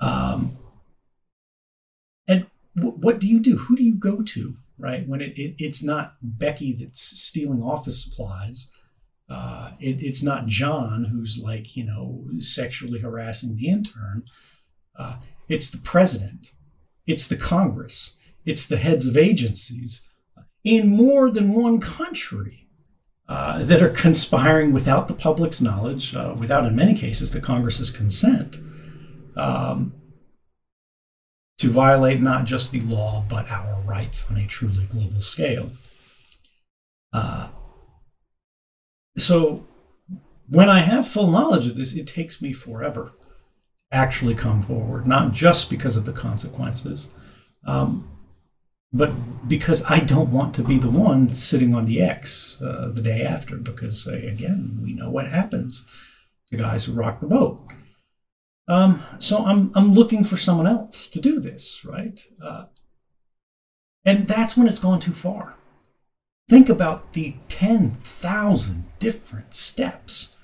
Um, and w- what do you do? Who do you go to? Right when it, it, it's not Becky that's stealing office supplies uh, it, it's not John who's like, you know, sexually harassing the intern. Uh, it's the president. It's the Congress. It's the heads of agencies in more than one country uh, that are conspiring without the public's knowledge, uh, without, in many cases, the Congress's consent, um, to violate not just the law, but our rights on a truly global scale. Uh, so when I have full knowledge of this, it takes me forever to actually come forward, not just because of the consequences, um, but because I don't want to be the one sitting on the X uh, the day after, because uh, again, we know what happens to guys who rock the boat. Um, so I'm, I'm looking for someone else to do this, right? Uh, And that's when it's gone too far. Think about the 10,000 different steps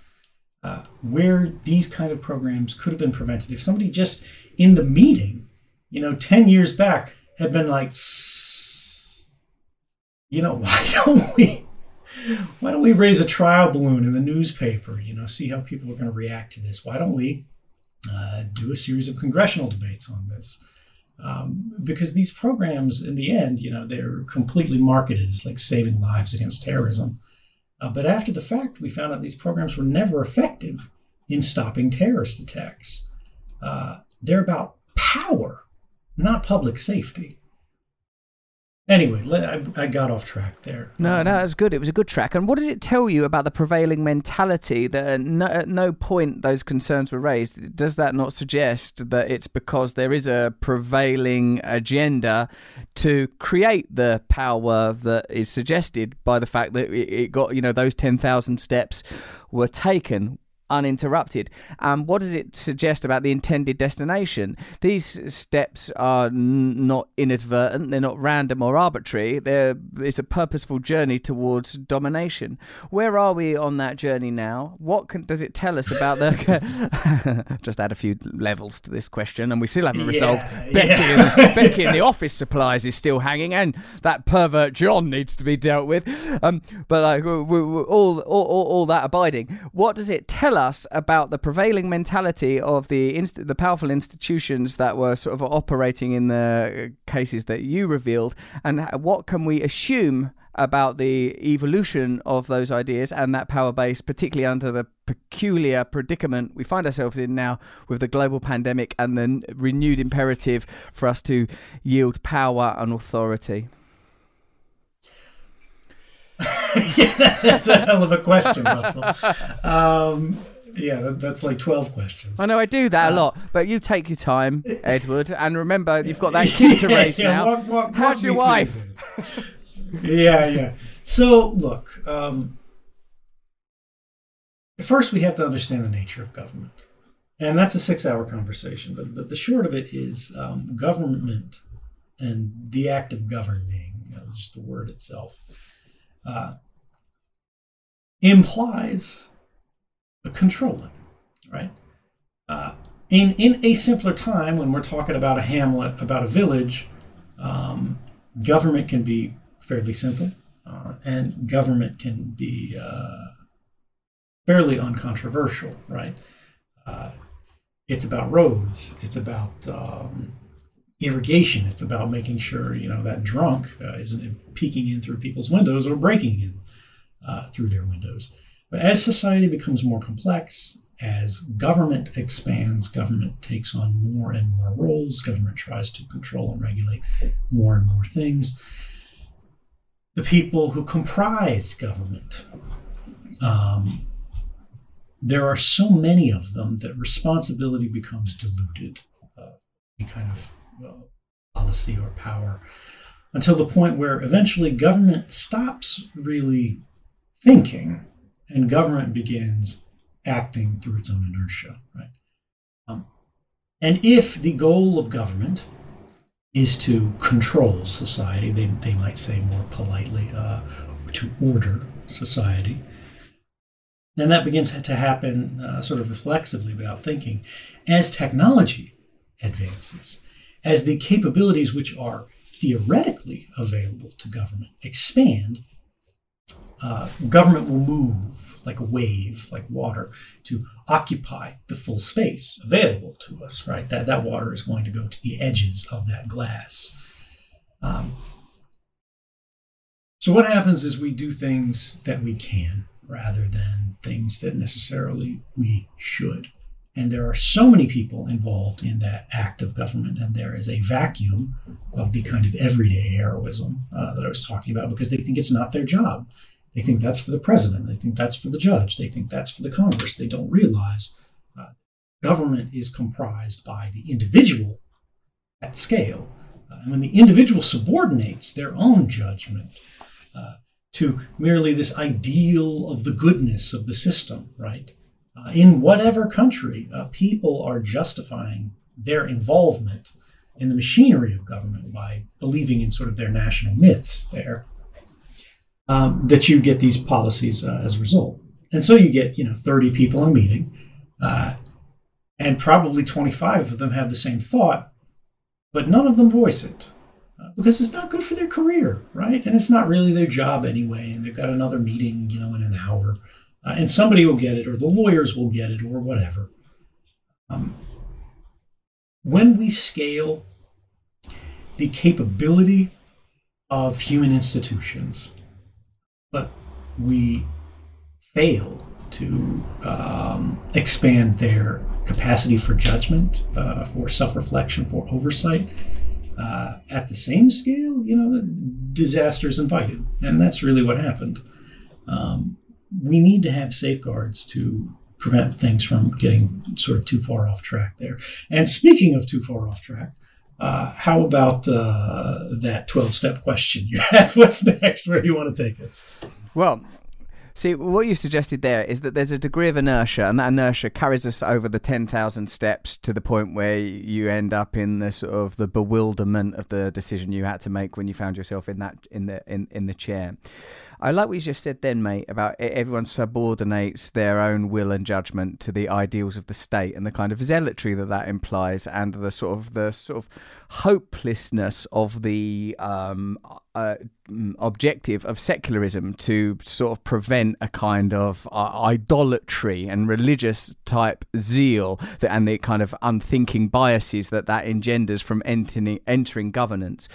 uh, where these kind of programs could have been prevented. If somebody just in the meeting, you know, 10 years back had been like, you know, why don't we why don't we raise a trial balloon in the newspaper? You know, see how people are going to react to this. Why don't we uh, do a series of congressional debates on this? Um, because these programs, in the end, you know, they're completely marketed as like saving lives against terrorism. Uh, but after the fact, we found out these programs were never effective in stopping terrorist attacks. Uh, they're about power, not public safety. Anyway, I, I got off track there. No, Um, no, it was good. It was a good track. And what does it tell you about the prevailing mentality that at no, at no point those concerns were raised? Does that not suggest that it's because there is a prevailing agenda to create the power that is suggested by the fact that it it got, you know, those 10,000 steps were taken? Uninterrupted. And what does it suggest about the intended destination? These steps are n- not inadvertent, they're not random or arbitrary. They're, it's a purposeful journey towards domination. Where are we on that journey now? What can, does it tell us about the. Just add a few levels to this question, and we still haven't resolved. Yeah, Becky, yeah. in, Becky in the office supplies is still hanging, and that pervert John needs to be dealt with. Um, but like w- w- all, all, all, all that abiding, what does it tell us about the prevailing mentality of the inst- the powerful institutions that were sort of operating in the cases that you revealed, and what can we assume? About the evolution of those ideas and that power base, particularly under the peculiar predicament we find ourselves in now with the global pandemic and the renewed imperative for us to yield power and authority. yeah, that's a hell of a question, Russell. Um, yeah, that, that's like 12 questions. I know I do that a lot, but you take your time, Edward, and remember you've got that kid to raise Yeah, now. walk- walk- How's walk your wife? yeah, yeah. So, look, um, first we have to understand the nature of government. And that's a six hour conversation. But, but the short of it is um, government and the act of governing, you know, just the word itself, uh, implies controlling, right? Uh, in, in a simpler time, when we're talking about a hamlet, about a village, um, government can be fairly simple, uh, and government can be uh, fairly uncontroversial, right? Uh, it's about roads. It's about um, irrigation. It's about making sure you know that drunk uh, isn't peeking in through people's windows or breaking in uh, through their windows. But as society becomes more complex, as government expands, government takes on more and more roles. Government tries to control and regulate more and more things. The people who comprise government um, there are so many of them that responsibility becomes diluted, uh, any kind of uh, policy or power, until the point where eventually government stops really thinking and government begins acting through its own inertia, right? Um, and if the goal of government is to control society, they, they might say more politely, uh, to order society, then that begins to happen uh, sort of reflexively without thinking. As technology advances, as the capabilities which are theoretically available to government expand, uh, government will move like a wave, like water, to occupy the full space available to us, right? That, that water is going to go to the edges of that glass. Um, so, what happens is we do things that we can rather than things that necessarily we should. And there are so many people involved in that act of government, and there is a vacuum of the kind of everyday heroism uh, that I was talking about because they think it's not their job. They think that's for the president, they think that's for the judge, they think that's for the Congress. They don't realize uh, government is comprised by the individual at scale. Uh, and when the individual subordinates their own judgment, uh, to merely this ideal of the goodness of the system, right? Uh, in whatever country, uh, people are justifying their involvement in the machinery of government by believing in sort of their national myths there, um, that you get these policies uh, as a result. And so you get, you know, 30 people in a meeting, uh, and probably 25 of them have the same thought, but none of them voice it uh, because it's not good for their career, right? And it's not really their job anyway. And they've got another meeting, you know, in an hour, uh, and somebody will get it, or the lawyers will get it, or whatever. Um, when we scale the capability of human institutions, but we fail to um, expand their capacity for judgment, uh, for self reflection, for oversight. Uh, at the same scale, you know, disasters invited. And that's really what happened. Um, we need to have safeguards to prevent things from getting sort of too far off track there. And speaking of too far off track, uh, how about uh, that 12 step question you have? What's next? Where do you want to take us? Well, See, what you've suggested there is that there's a degree of inertia, and that inertia carries us over the 10,000 steps to the point where you end up in the sort of the bewilderment of the decision you had to make when you found yourself in that in the in, in the chair. I like what you just said then, mate, about everyone subordinates their own will and judgment to the ideals of the state and the kind of zealotry that that implies, and the sort of the sort of hopelessness of the um, uh, mm, objective of secularism to sort of prevent a kind of uh, idolatry and religious type zeal that, and the kind of unthinking biases that that engenders from entering, entering governance.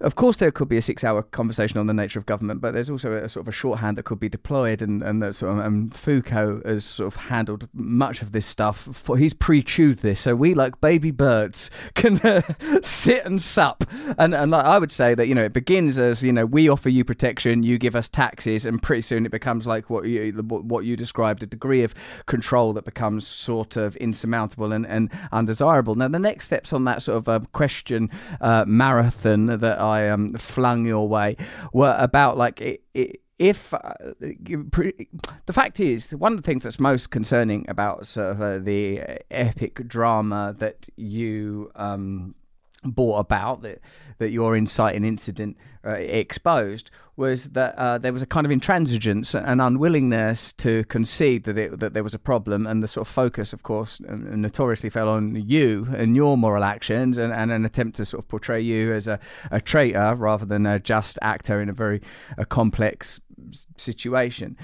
Of course, there could be a six-hour conversation on the nature of government, but there's also a, sort of a shorthand that could be deployed, and and that sort of, and Foucault has sort of handled much of this stuff. For he's pre-chewed this, so we like baby birds can uh, sit and sup, and and like I would say that you know it begins as you know we offer you protection, you give us taxes, and pretty soon it becomes like what you what you described a degree of control that becomes sort of insurmountable and, and undesirable. Now the next steps on that sort of um, question uh, marathon that I um, flung your way were about like it, it, if uh, the fact is one of the things that's most concerning about sort of uh, the epic drama that you um, brought about that that your inciting incident uh, exposed was that uh, there was a kind of intransigence and unwillingness to concede that it, that there was a problem, and the sort of focus, of course, notoriously fell on you and your moral actions, and, and an attempt to sort of portray you as a, a traitor rather than a just actor in a very a complex situation.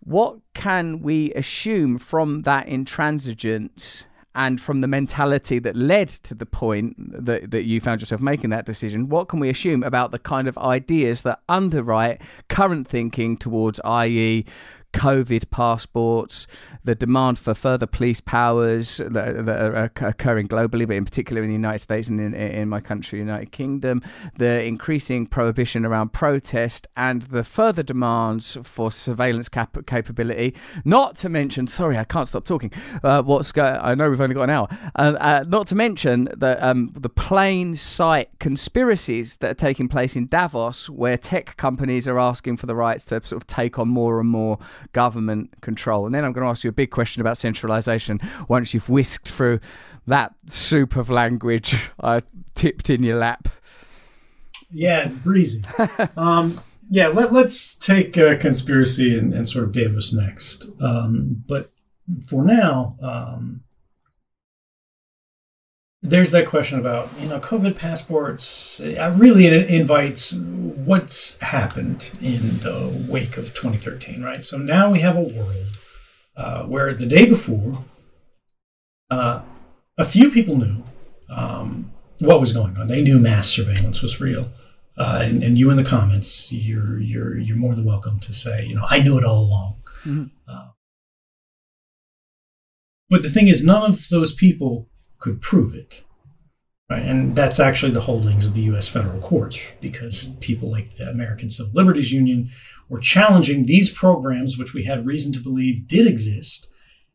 What can we assume from that intransigence and from the mentality that led to the point that, that you found yourself making that decision, what can we assume about the kind of ideas that underwrite current thinking towards, i.e., COVID passports, the demand for further police powers that, that, are occurring globally, but in particular in the United States and in, in my country, United Kingdom, the increasing prohibition around protest, and the further demands for surveillance cap- capability. Not to mention, sorry, I can't stop talking. Uh, what's go- I know we've only got an hour. Uh, uh, not to mention the um, the plain sight conspiracies that are taking place in Davos, where tech companies are asking for the rights to sort of take on more and more government control. And then I'm going to ask you a big question about centralisation once you've whisked through that soup of language I tipped in your lap. Yeah, breezy. um, yeah, let, us take uh, conspiracy and, and, sort of Davos next. Um, but for now, um, there's that question about you know COVID passports. Uh, really, it invites what's happened in the wake of 2013, right? So now we have a world uh, where the day before, uh, a few people knew um, what was going on. They knew mass surveillance was real. Uh, and, and, you in the comments, you're you're you're more than welcome to say, you know, I knew it all along. Mm-hmm. Uh, but the thing is, none of those people could prove it. Right? And that's actually the holdings of the U.S. federal courts because people like the American Civil Liberties Union were challenging these programs, which we had reason to believe did exist,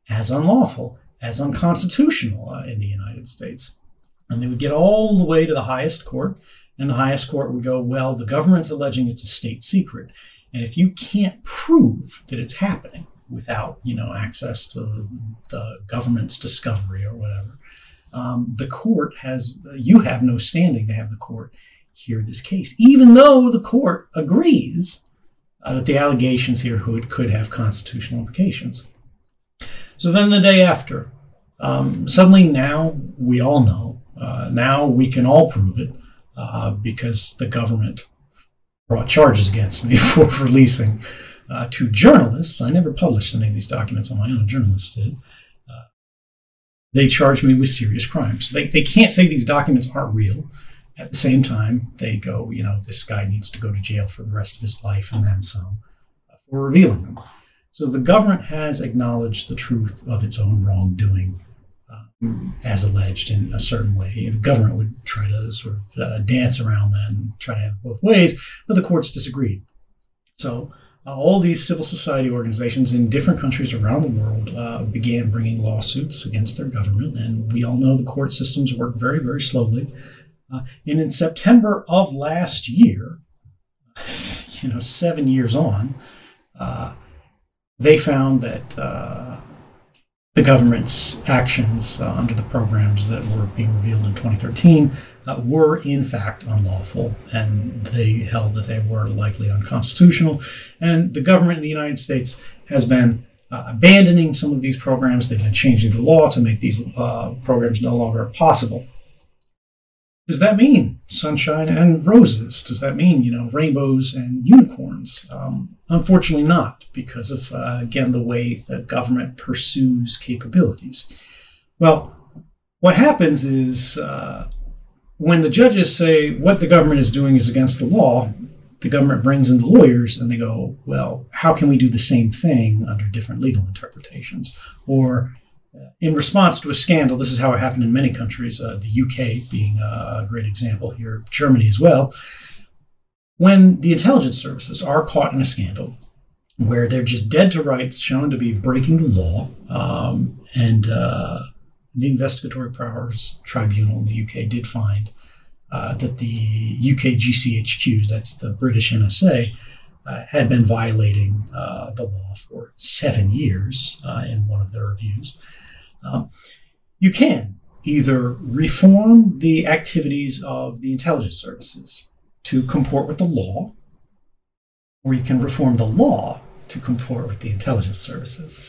as unlawful, as unconstitutional uh, in the United States. And they would get all the way to the highest court, and the highest court would go, well, the government's alleging it's a state secret. And if you can't prove that it's happening without, you know, access to the government's discovery or whatever, um, the court has, you have no standing to have the court hear this case, even though the court agrees uh, that the allegations here could, have constitutional implications. So then the day after, um, suddenly now we all know, uh, now we can all prove it uh, because the government brought charges against me for releasing uh, to journalists. I never published any of these documents on my own, journalists did. Uh, they charge me with serious crimes. They, they can't say these documents aren't real. At the same time, they go, you know, this guy needs to go to jail for the rest of his life and then some uh, for revealing them. So the government has acknowledged the truth of its own wrongdoing um, as alleged in a certain way. The government would try to sort of uh, dance around that and try to have both ways, but the courts disagreed. So uh, all these civil society organizations in different countries around the world uh, began bringing lawsuits against their government, and we all know the court systems work very, very slowly. Uh, and in September of last year, you know, seven years on, uh, they found that uh, the government's actions uh, under the programs that were being revealed in 2013 uh, were in fact unlawful, and they held that they were likely unconstitutional. And the government in the United States has been uh, abandoning some of these programs. They've been changing the law to make these uh, programs no longer possible. Does that mean sunshine and roses? Does that mean, you know, rainbows and unicorns? Um, unfortunately, not, because of, uh, again, the way the government pursues capabilities. Well, what happens is uh, when the judges say what the government is doing is against the law, the government brings in the lawyers and they go, well, how can we do the same thing under different legal interpretations? Or in response to a scandal, this is how it happened in many countries, uh, the UK being a great example here, Germany as well. When the intelligence services are caught in a scandal where they're just dead to rights, shown to be breaking the law, um, and uh, the Investigatory Powers Tribunal in the UK did find uh, that the UK GCHQ, that's the British NSA, uh, had been violating uh, the law for seven years uh, in one of their reviews. Um, you can either reform the activities of the intelligence services to comport with the law, or you can reform the law to comport with the intelligence services.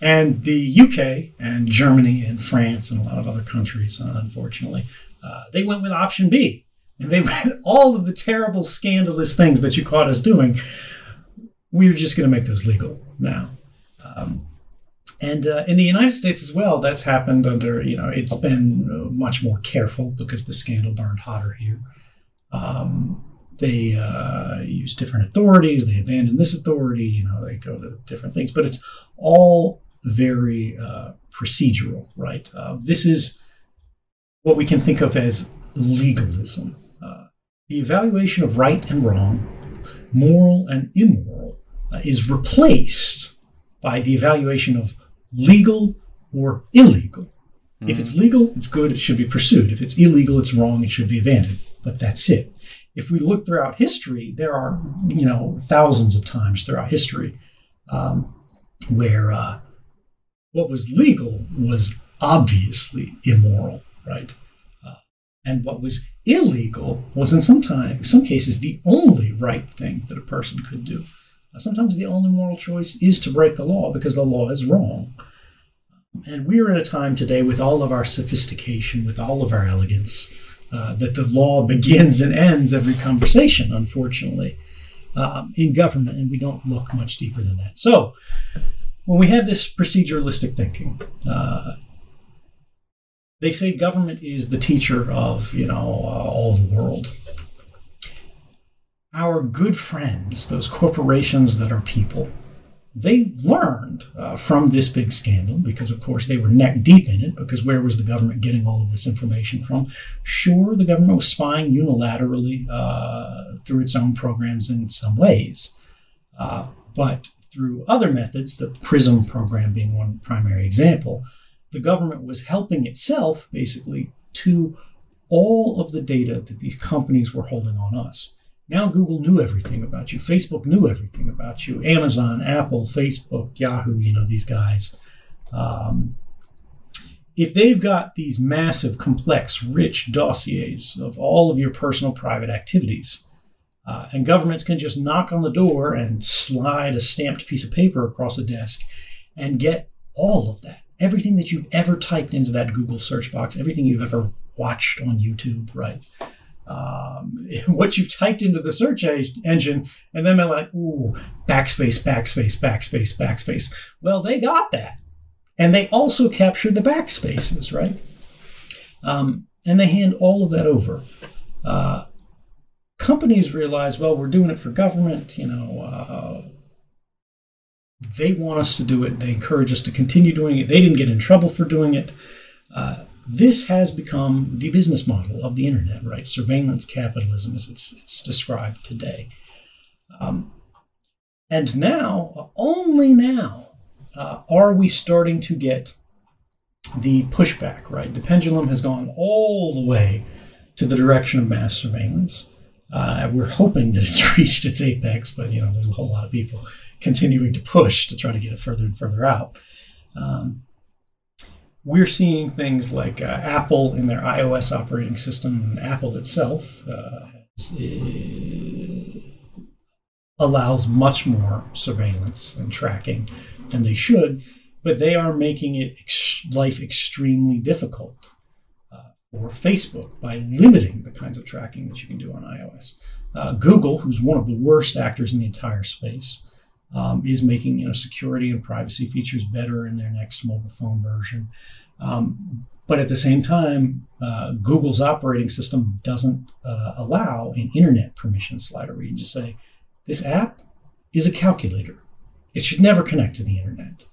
And the UK and Germany and France and a lot of other countries, uh, unfortunately, uh, they went with option B. And they went all of the terrible, scandalous things that you caught us doing. We're just going to make those legal now. Um, and uh, in the United States as well, that's happened under, you know, it's been uh, much more careful because the scandal burned hotter here. Um, they uh, use different authorities, they abandon this authority, you know, they go to different things, but it's all very uh, procedural, right? Uh, this is what we can think of as legalism. Uh, the evaluation of right and wrong, moral and immoral, is replaced by the evaluation of legal or illegal. Mm-hmm. If it's legal, it's good, it should be pursued. If it's illegal, it's wrong, it should be abandoned. But that's it. If we look throughout history, there are, you know, thousands of times throughout history um, where uh, what was legal was obviously immoral, right? Uh, and what was illegal was in some time, some cases, the only right thing that a person could do. Sometimes the only moral choice is to break the law because the law is wrong. And we're at a time today with all of our sophistication, with all of our elegance, uh, that the law begins and ends every conversation, unfortunately, um, in government, and we don't look much deeper than that. So, when we have this proceduralistic thinking, uh, they say government is the teacher of you know uh, all the world our good friends, those corporations that are people, they learned uh, from this big scandal because, of course, they were neck deep in it. Because where was the government getting all of this information from? Sure, the government was spying unilaterally uh, through its own programs in some ways, uh, but through other methods, the PRISM program being one primary example, the government was helping itself basically to all of the data that these companies were holding on us. Now Google knew everything about you. Facebook knew everything about you. Amazon, Apple, Facebook, Yahoo, you know, these guys. Um, if they've got these massive, complex, rich dossiers of all of your personal private activities, uh, and governments can just knock on the door and slide a stamped piece of paper across a desk and get all of that. Everything that you've ever typed into that Google search box, everything you've ever watched on YouTube, right? Um, what you've typed into the search engine, and then they're like, ooh, backspace, backspace, backspace, backspace. Well, they got that. And they also captured the backspaces, right? Um, and they hand all of that over. Uh, companies realize, well, we're doing it for government, you know, uh, they want us to do it. They encourage us to continue doing it. They didn't get in trouble for doing it. Uh, this has become the business model of the internet, right? Surveillance capitalism, as it's, it's described today. Um, and now, only now, uh, are we starting to get the pushback, right? The pendulum has gone all the way to the direction of mass surveillance. Uh, we're hoping that it's reached its apex, but you know, there's a whole lot of people continuing to push to try to get it further and further out. Um, we're seeing things like uh, Apple in their iOS operating system, and Apple itself uh, allows much more surveillance and tracking than they should, but they are making it ex- life extremely difficult for Facebook by limiting the kinds of tracking that you can do on iOS. Uh, Google, who's one of the worst actors in the entire space, um, is making you know security and privacy features better in their next mobile phone version. Um, but at the same time, uh, Google's operating system doesn't uh, allow an internet permission slider where you just say, this app is a calculator. It should never connect to the internet.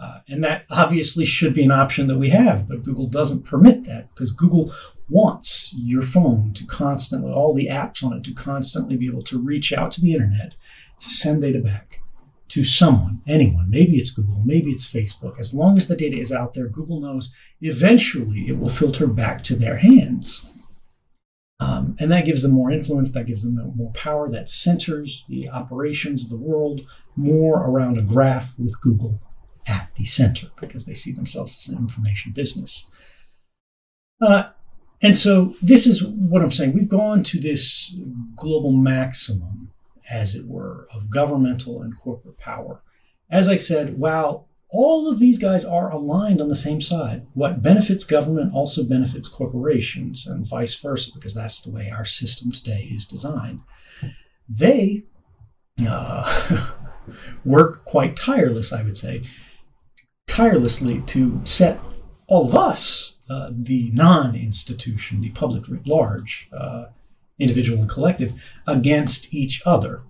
Uh, and that obviously should be an option that we have, but Google doesn't permit that because Google wants your phone to constantly, all the apps on it, to constantly be able to reach out to the internet to send data back to someone, anyone. Maybe it's Google, maybe it's Facebook. As long as the data is out there, Google knows eventually it will filter back to their hands. Um, and that gives them more influence, that gives them more power, that centers the operations of the world more around a graph with Google at the center because they see themselves as an information business. Uh, and so this is what I'm saying. We've gone to this global maximum as it were, of governmental and corporate power. As I said, while all of these guys are aligned on the same side, what benefits government also benefits corporations and vice versa, because that's the way our system today is designed. They uh, work quite tireless, I would say, tirelessly to set all of us, uh, the non institution, the public writ large, uh, individual and collective, against each other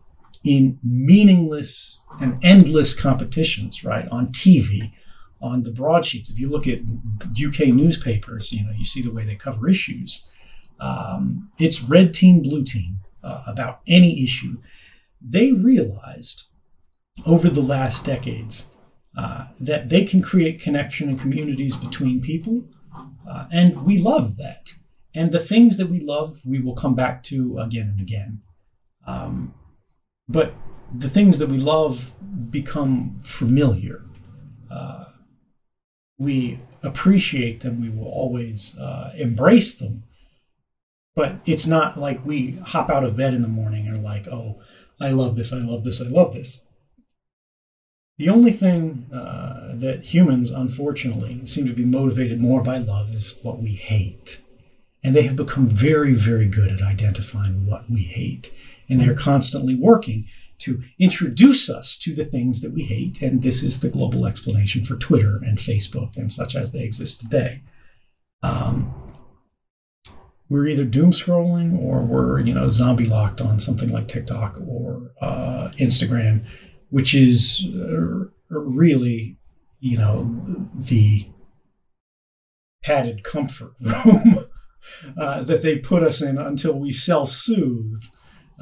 in meaningless and endless competitions, right? On TV, on the broadsheets. If you look at UK newspapers, you know, you see the way they cover issues. Um, it's red team, blue team uh, about any issue. They realized over the last decades uh, that they can create connection and communities between people, uh, and we love that. And the things that we love, we will come back to again and again. Um, but the things that we love become familiar. Uh, we appreciate them, we will always uh, embrace them. But it's not like we hop out of bed in the morning and are like, oh, I love this, I love this, I love this. The only thing uh, that humans, unfortunately, seem to be motivated more by love is what we hate. And they have become very, very good at identifying what we hate. And they're constantly working to introduce us to the things that we hate. And this is the global explanation for Twitter and Facebook and such as they exist today. Um, we're either doom scrolling or we're, you know, zombie locked on something like TikTok or uh, Instagram, which is uh, really, you know, the padded comfort room uh, that they put us in until we self soothe.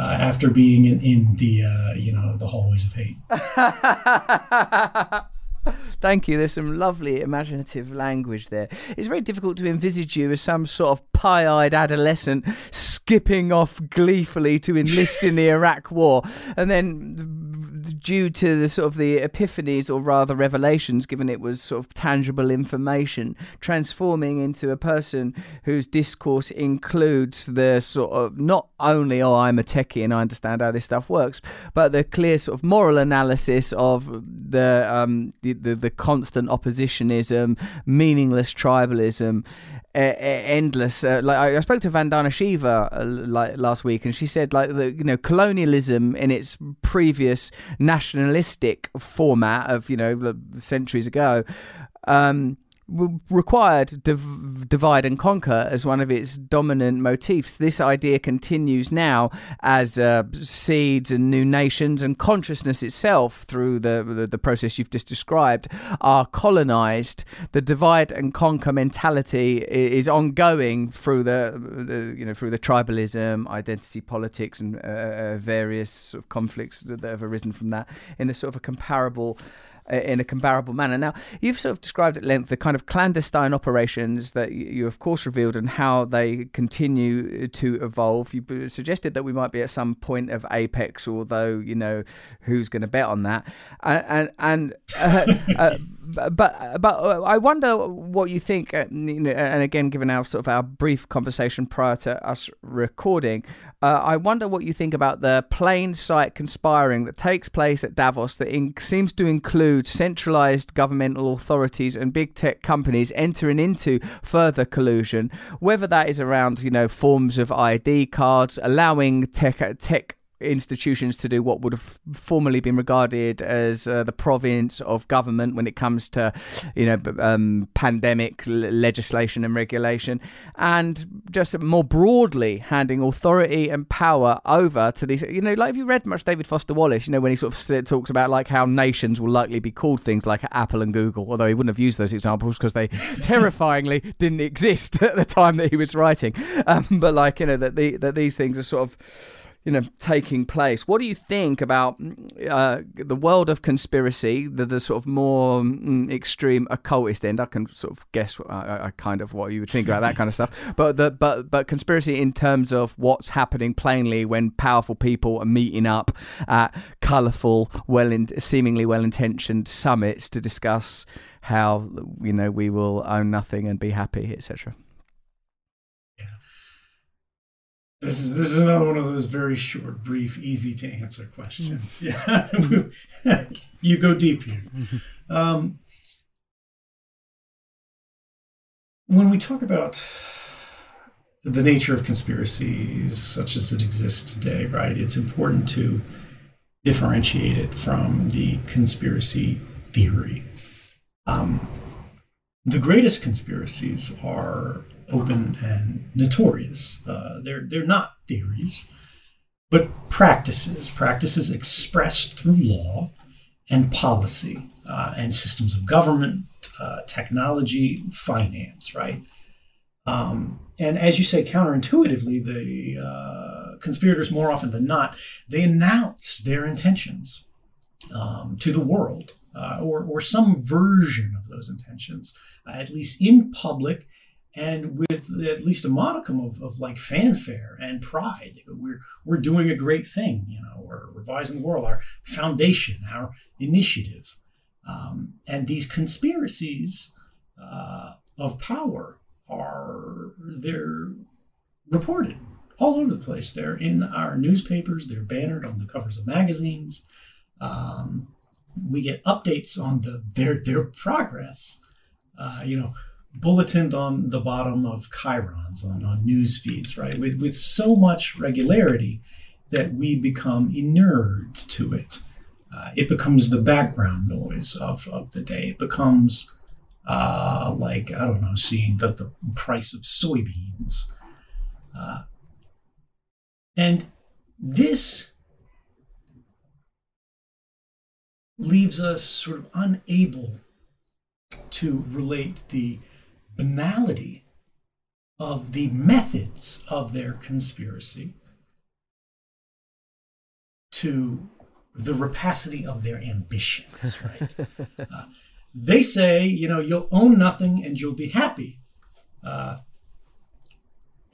Uh, after being in, in the uh, you know the hallways of hate. Thank you. There's some lovely imaginative language there. It's very difficult to envisage you as some sort of pie-eyed adolescent skipping off gleefully to enlist in the Iraq War, and then due to the sort of the epiphanies or rather revelations, given it was sort of tangible information, transforming into a person whose discourse includes the sort of not only oh I'm a techie and I understand how this stuff works, but the clear sort of moral analysis of the um, the, the, the constant oppositionism, meaningless tribalism, uh, endless. Uh, like I, I, spoke to Vandana Shiva uh, like last week, and she said like the you know colonialism in its previous nationalistic format of you know centuries ago. Um, required div- divide and conquer as one of its dominant motifs. This idea continues now as uh, seeds and new nations and consciousness itself, through the, the, the process you've just described, are colonized. The divide and conquer mentality is ongoing through the, the you know through the tribalism, identity politics, and uh, uh various sort of conflicts that have arisen from that in a sort of a comparable in a comparable manner. Now, you've sort of described at length the kind of clandestine operations that you, of course, revealed and how they continue to evolve. You suggested that we might be at some point of apex, although you know who's going to bet on that. And and, uh, uh, but but uh, I wonder what you think. Uh, and again, given our sort of our brief conversation prior to us recording, uh, I wonder what you think about the plain sight conspiring that takes place at Davos that in- seems to include centralized governmental authorities and big tech companies entering into further collusion, whether that is around, you know, forms of ID cards, allowing tech, tech institutions to do what would have formerly been regarded as uh, the province of government when it comes to, you know, um, pandemic legislation and regulation, and just more broadly handing authority and power over to these. You know, like if you read much David Foster Wallace, you know, when he sort of talks about like how nations will likely be called things like Apple and Google, although he wouldn't have used those examples because they terrifyingly didn't exist at the time that he was writing. Um, but like you know that the that these things are sort of you know taking place. What do you think about uh, the world of conspiracy, the, the sort of more mm, extreme occultist end? I can sort of guess I, I kind of what you would think about that kind of stuff. But the but but conspiracy in terms of what's happening plainly when powerful people are meeting up at colourful, well in, seemingly well intentioned summits to discuss how you know we will own nothing and be happy, etc. This is this is another one of those very short, brief, easy to answer questions. Mm. Yeah, you go deep here. Um, when we talk about the nature of conspiracies such as it exists today, right? It's important to differentiate it from the conspiracy theory. Um, the greatest conspiracies are open and notorious. Uh, they're they're not theories, but practices. Practices expressed through law and policy uh, and systems of government, uh, technology, finance. Right. Um, and as you say, counterintuitively, the uh, conspirators more often than not they announce their intentions um, to the world. Uh, or, or some version of those intentions, uh, at least in public and with at least a modicum of, of like fanfare and pride. We're we're doing a great thing, you know. We're revising the world, our foundation, our initiative, um, and these conspiracies uh, of power are they're reported all over the place. They're in our newspapers. They're bannered on the covers of magazines. Um, we get updates on the their their progress. Uh, you know, bulletined on the bottom of chyrons on, on news feeds, right? With, with so much regularity that we become inured to it. Uh, it becomes the background noise of, of the day. It becomes uh, like, I don't know, seeing the, the price of soybeans. Uh, and this leaves us sort of unable to relate the banality of the methods of their conspiracy to the rapacity of their ambitions, right? uh, they say, you know, you'll own nothing and you'll be happy. Uh,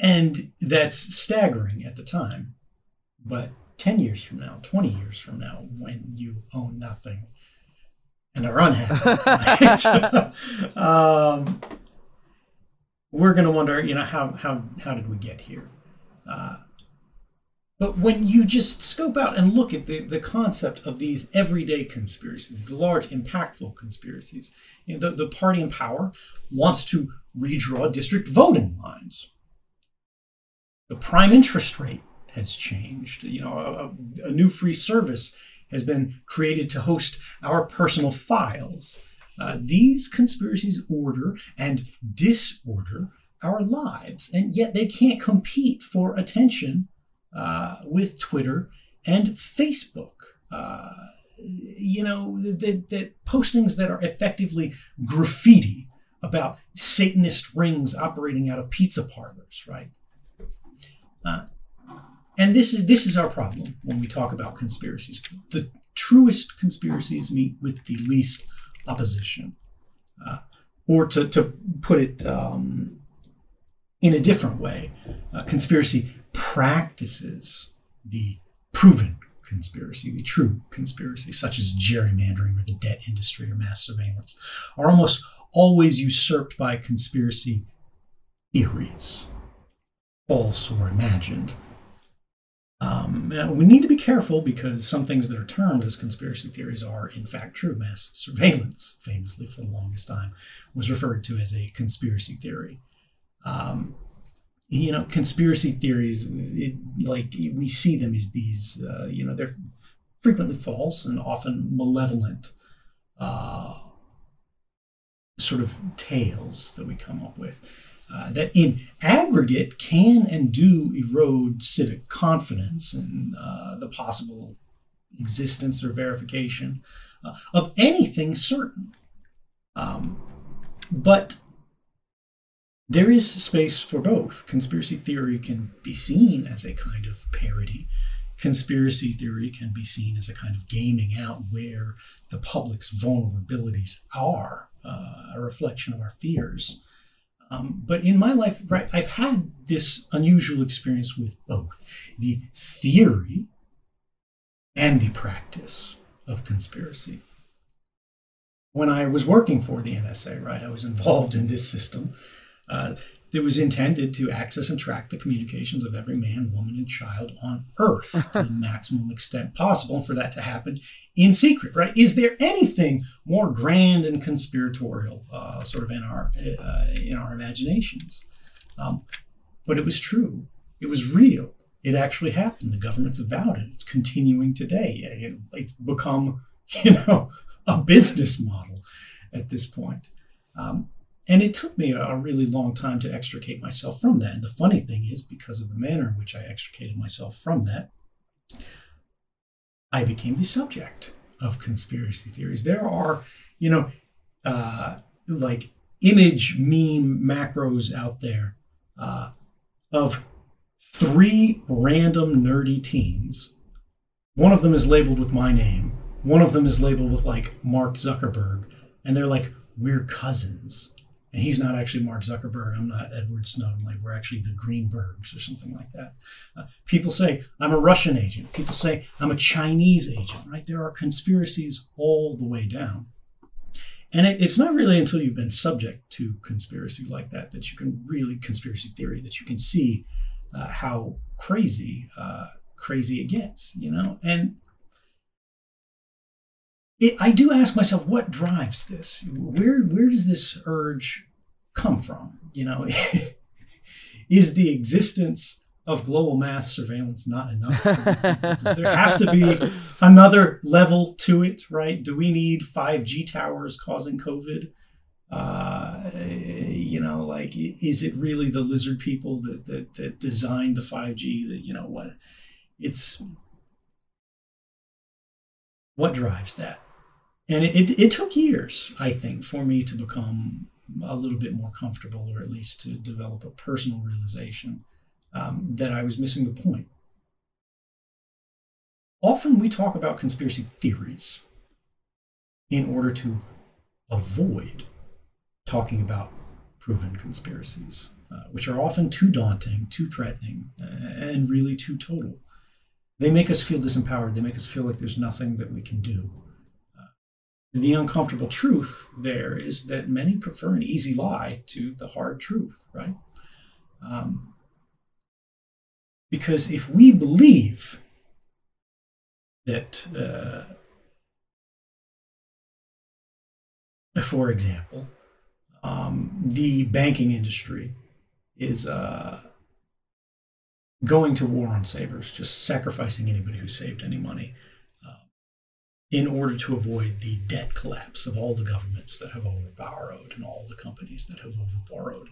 and that's staggering at the time. But 10 years from now, 20 years from now, when you own nothing and are unhappy, right? um, we're going to wonder, you know, how, how, how did we get here? Uh, but when you just scope out and look at the, the concept of these everyday conspiracies, the large, impactful conspiracies, you know, the, the party in power wants to redraw district voting lines. The prime interest rate has changed. You know, a, a new free service has been created to host our personal files. Uh, these conspiracies order and disorder our lives, and yet they can't compete for attention uh, with Twitter and Facebook. Uh, you know, that postings that are effectively graffiti about Satanist rings operating out of pizza parlors, right? Uh, and this is this is our problem when we talk about conspiracies. The truest conspiracies meet with the least opposition, uh, or to to put it um, in a different way, uh, conspiracy practices the proven conspiracy, the true conspiracy, such as gerrymandering or the debt industry or mass surveillance, are almost always usurped by conspiracy theories, false or imagined. Um, we need to be careful because some things that are termed as conspiracy theories are, in fact, true. Mass surveillance, famously for the longest time, was referred to as a conspiracy theory. Um, you know, conspiracy theories, it, like we see them as these, uh, you know, they're frequently false and often malevolent uh, sort of tales that we come up with. Uh, that in aggregate can and do erode civic confidence and uh, the possible existence or verification uh, of anything certain. Um, but there is space for both. Conspiracy theory can be seen as a kind of parody. Conspiracy theory can be seen as a kind of gaming out where the public's vulnerabilities are uh, a reflection of our fears. Um, but in my life, right, I've had this unusual experience with both the theory and the practice of conspiracy. When I was working for the NSA, right, I was involved in this system uh, that was intended to access and track the communications of every man, woman, and child on Earth to the maximum extent possible, and for that to happen in secret, right? Is there anything more grand and conspiratorial, uh, sort of in our uh, in our imaginations? Um, but it was true. It was real. It actually happened. The government's avowed it. It's continuing today. It, it's become, you know, a business model at this point. Um, and it took me a really long time to extricate myself from that. And the funny thing is, because of the manner in which I extricated myself from that, I became the subject of conspiracy theories. There are, you know, uh, like image meme macros out there uh, of three random nerdy teens. One of them is labeled with my name. One of them is labeled with like Mark Zuckerberg, and they're like, we're cousins and he's not actually Mark Zuckerberg. I'm not Edward Snowden. Like we're actually the Greenbergs or something like that. Uh, people say I'm a Russian agent. People say I'm a Chinese agent. Right? There are conspiracies all the way down. And it, it's not really until you've been subject to conspiracy like that that you can really conspiracy theory that you can see uh, how crazy uh, crazy it gets. You know, and it, I do ask myself, what drives this? Where where does this urge come from? You know, is the existence of global mass surveillance not enough? Does there have to be another level to it? Right? Do we need five G towers causing COVID? Uh, you know, like, is it really the lizard people that that, that designed the five G? That you know what? It's what drives that and it, it, it, took years i think for me to become a little bit more comfortable or at least to develop a personal realization um, that i was missing the point often we talk about conspiracy theories in order to avoid talking about proven conspiracies uh, which are often too daunting too threatening and really too total they make us feel disempowered. They make us feel like there's nothing that we can do. The uncomfortable truth there is that many prefer an easy lie to the hard truth, right? Um, because if we believe that, uh, for example, um, the banking industry is uh, going to war on savers, just sacrificing anybody who saved any money in order to avoid the debt collapse of all the governments that have overborrowed and all the companies that have overborrowed,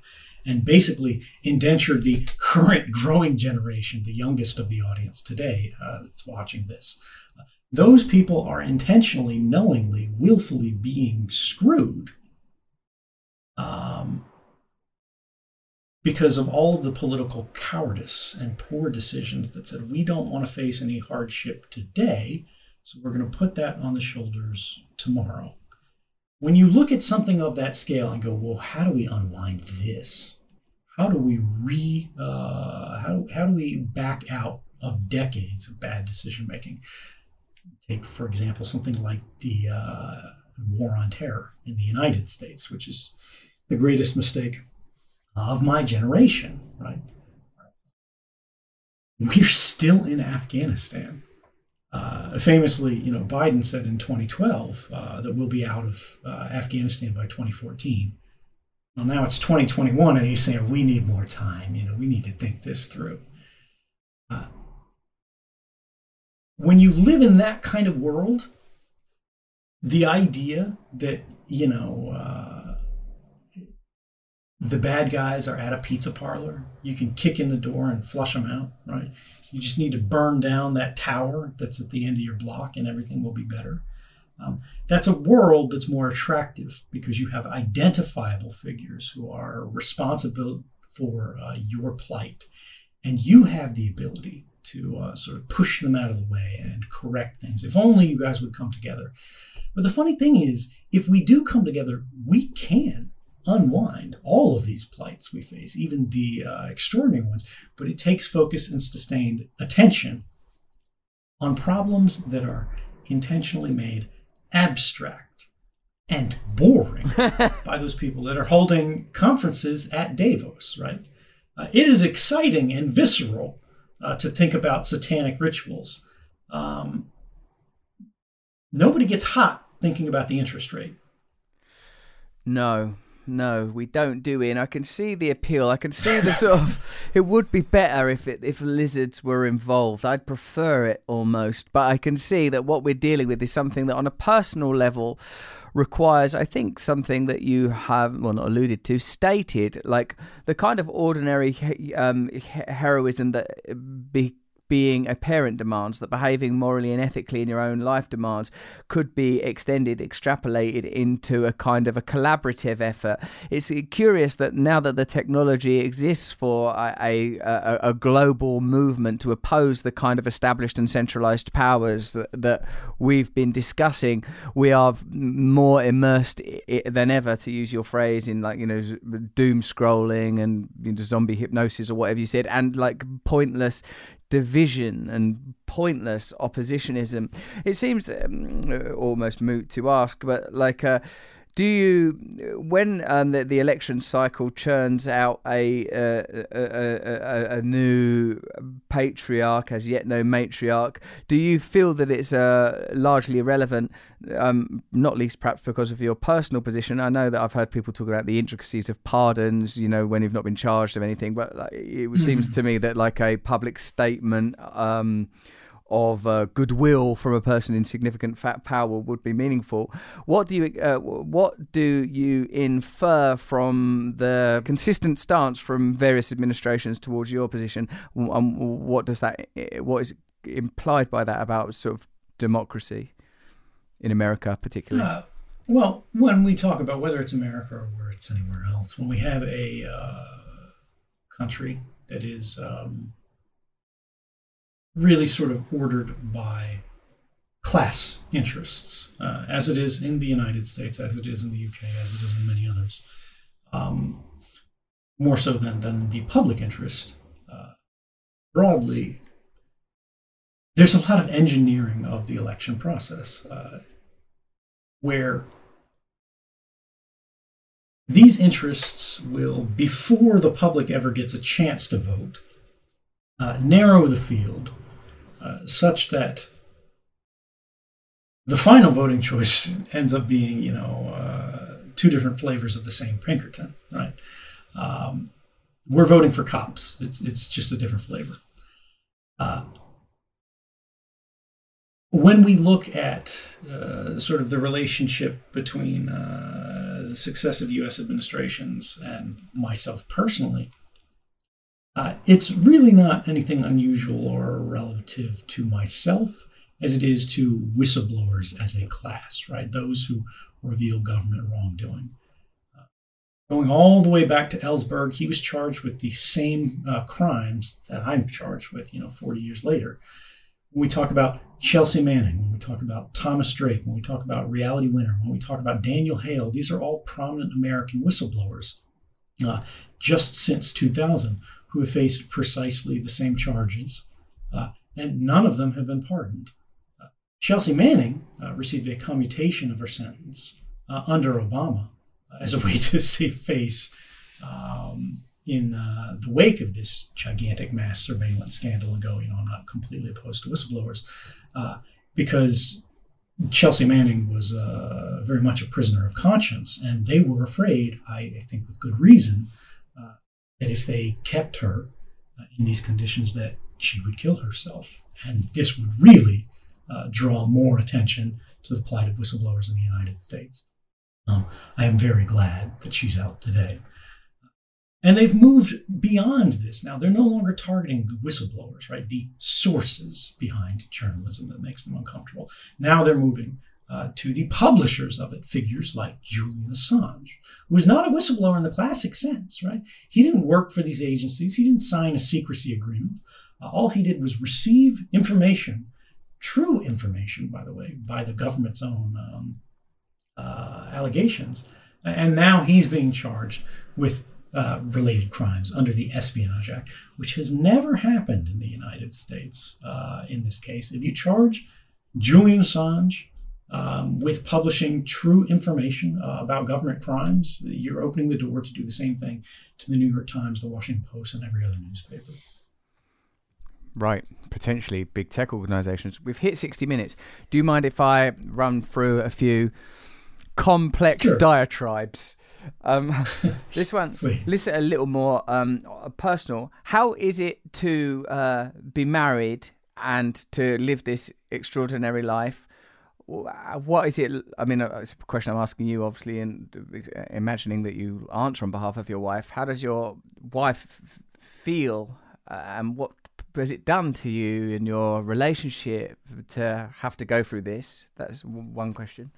and basically indentured the current growing generation, the youngest of the audience today uh, that's watching this. Those people are intentionally, knowingly, willfully being screwed. Um, because of all of the political cowardice and poor decisions that said we don't want to face any hardship today, so we're going to put that on the shoulders tomorrow. When you look at something of that scale and go, well, how do we unwind this? How do we re? Uh, how how do we back out of decades of bad decision making? Take for example something like the uh, war on terror in the United States, which is the greatest mistake of my generation, right? We're still in Afghanistan. Uh, famously, you know, Biden said in 2012 uh, that we'll be out of uh, Afghanistan by 2014. Well, now it's 2021, and he's saying we need more time. You know, we need to think this through. Uh, when you live in that kind of world, the idea that you know uh, the bad guys are at a pizza parlor. You can kick in the door and flush them out, right? You just need to burn down that tower that's at the end of your block and everything will be better. Um, that's a world that's more attractive because you have identifiable figures who are responsible for uh, your plight. And you have the ability to uh, sort of push them out of the way and correct things. If only you guys would come together. But the funny thing is, if we do come together, we can unwind all of these plights we face, even the uh, extraordinary ones, but it takes focus and sustained attention on problems that are intentionally made abstract and boring by those people that are holding conferences at Davos, right? Uh, it is exciting and visceral uh, to think about satanic rituals. Um, nobody gets hot thinking about the interest rate. No, no, we don't do it. I can see the appeal. I can see the sort of. It would be better if it if lizards were involved. I'd prefer it almost, but I can see that what we're dealing with is something that, on a personal level, requires, I think, something that you have, well, not alluded to, stated, like the kind of ordinary um, heroism that be, being a parent demands, that behaving morally and ethically in your own life demands, could be extended, extrapolated into a kind of a collaborative effort. It's curious that now that the technology exists for a, a, a global movement to oppose the kind of established and centralized powers that, that we've been discussing, we are more immersed than ever, to use your phrase, in like, you know, doom scrolling and you know, zombie hypnosis or whatever you said, and like pointless division and pointless oppositionism. It seems um, almost moot to ask, but like, uh, do you, when um, the, the election cycle churns out a, uh, a, a, a, new patriarch as yet no matriarch, do you feel that it's uh, largely irrelevant, um, not least perhaps because of your personal position? I know that I've heard people talk about the intricacies of pardons, you know, when you've not been charged of anything, but like, it seems to me that like a public statement. Um, of uh, goodwill from a person in significant fat power would be meaningful. What do you uh, what do you infer from the consistent stance from various administrations towards your position? Um, what does that what is implied by that about sort of democracy in America, particularly? Uh, well, when we talk about whether it's America or where it's anywhere else, when we have a uh, country that is um, really sort of ordered by class interests, uh, as it is in the United States, as it is in the UK, as it is in many others, um, more so than, than the public interest. Uh, broadly, there's a lot of engineering of the election process uh, where these interests will, before the public ever gets a chance to vote, uh, narrow the field uh, such that the final voting choice ends up being, you know, uh, two different flavors of the same Pinkerton, right? Um, we're voting for cops. It's it's just a different flavor. Uh, when we look at uh, sort of the relationship between uh, the successive U.S. administrations and myself personally, uh, it's really not anything unusual or relative to myself as it is to whistleblowers as a class, right? Those who reveal government wrongdoing. Uh, going all the way back to Ellsberg, he was charged with the same uh, crimes that I'm charged with, you know, 40 years later. When we talk about Chelsea Manning, when we talk about Thomas Drake, when we talk about Reality Winner, when we talk about Daniel Hale, these are all prominent American whistleblowers uh, just since 2000 who have faced precisely the same charges, uh, and none of them have been pardoned. Chelsea Manning uh, received a commutation of her sentence uh, under Obama uh, as a way to save face um, in uh, the wake of this gigantic mass surveillance scandal and go, you know, I'm not completely opposed to whistleblowers uh, because Chelsea Manning was uh, very much a prisoner of conscience, and they were afraid, I, I think with good reason, that if they kept her in these conditions, that she would kill herself, and this would really uh, draw more attention to the plight of whistleblowers in the United States. Um, I am very glad that she's out today. And they've moved beyond this now. They're no longer targeting the whistleblowers, right? The sources behind journalism that makes them uncomfortable. Now they're moving uh, to the publishers of it, figures like Julian Assange, who is not a whistleblower in the classic sense, right? He didn't work for these agencies, he didn't sign a secrecy agreement. Uh, all he did was receive information true information, by the way, by the government's own um, uh, allegations. And now he's being charged with uh, related crimes under the Espionage Act, which has never happened in the United States uh, in this case. If you charge Julian Assange um, with publishing true information uh, about government crimes, you're opening the door to do the same thing to the New York Times, the Washington Post, and every other newspaper. Right, potentially big tech organizations. We've hit 60 minutes. Do you mind if I run through a few complex sure. diatribes? Um, this one, listen a little more um, personal. How is it to uh, be married and to live this extraordinary life? What is it? I mean, uh, it's a question I'm asking you, obviously, and uh, imagining that you answer on behalf of your wife. How does your wife feel, uh, and what has it done to you in your relationship to have to go through this? That's one question.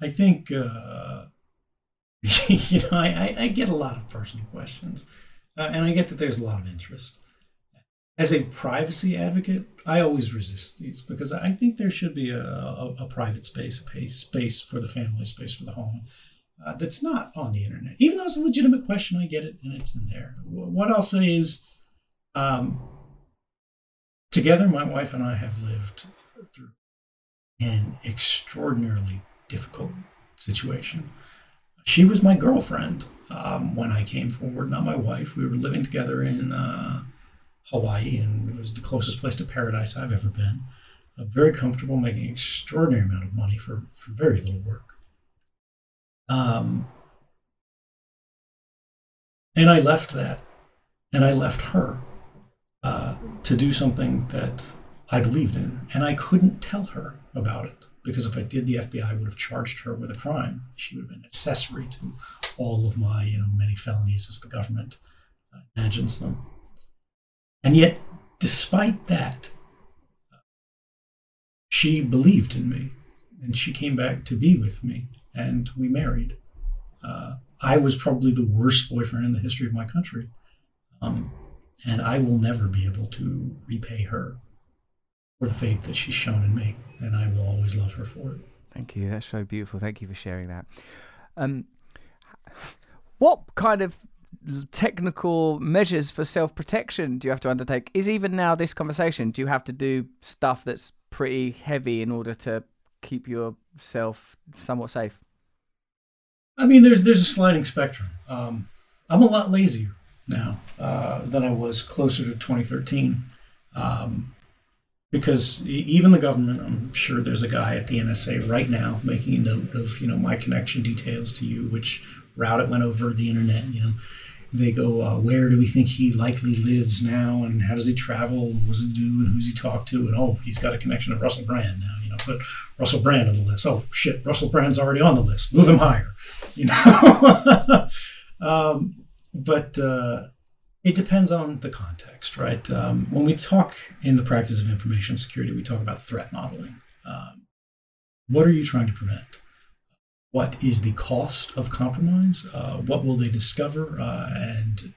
I think uh, you know I, I, get a lot of personal questions, uh, and I get that there's a lot of interest. As a privacy advocate, I always resist these because I think there should be a, a, a private space, a space for the family, space for the home uh, that's not on the internet. Even though it's a legitimate question, I get it and it's in there. What I'll say is, um, together, my wife and I have lived through an extraordinarily difficult situation. She was my girlfriend um, when I came forward, not my wife. We were living together in uh, Hawaii, and it was the closest place to paradise I've ever been. Uh, very comfortable, making an extraordinary amount of money for, for very little work. Um, and I left that, and I left her uh, to do something that I believed in, and I couldn't tell her about it because if I did, the FBI would have charged her with a crime. She would have been accessory to all of my, you know, many felonies as the government uh, imagines them. And yet, despite that, she believed in me, and she came back to be with me and we married. Uh, I was probably the worst boyfriend in the history of my country. Um, and I will never be able to repay her for the faith that she's shown in me. And I will always love her for it. Thank you. That's so beautiful. Thank you for sharing that. Um, what kind of technical measures for self protection do you have to undertake? Is even now this conversation, do you have to do stuff that's pretty heavy in order to keep yourself somewhat safe? I mean, there's there's a sliding spectrum. Um, I'm a lot lazier now uh, than I was closer to 2013, um, because even the government. I'm sure there's a guy at the NSA right now making a note of you know my connection details to you, which route it went over the internet. You know, they go, uh, where do we think he likely lives now, and how does he travel, what does he do, and who's he talk to, and oh, he's got a connection to Russell Brand now. You know, put Russell Brand on the list. Oh shit, Russell Brand's already on the list. Move him higher. You know, um, but uh, it depends on the context, right? Um, when we talk in the practice of information security, we talk about threat modeling. Um, what are you trying to prevent? What is the cost of compromise? Uh, what will they discover? Uh, and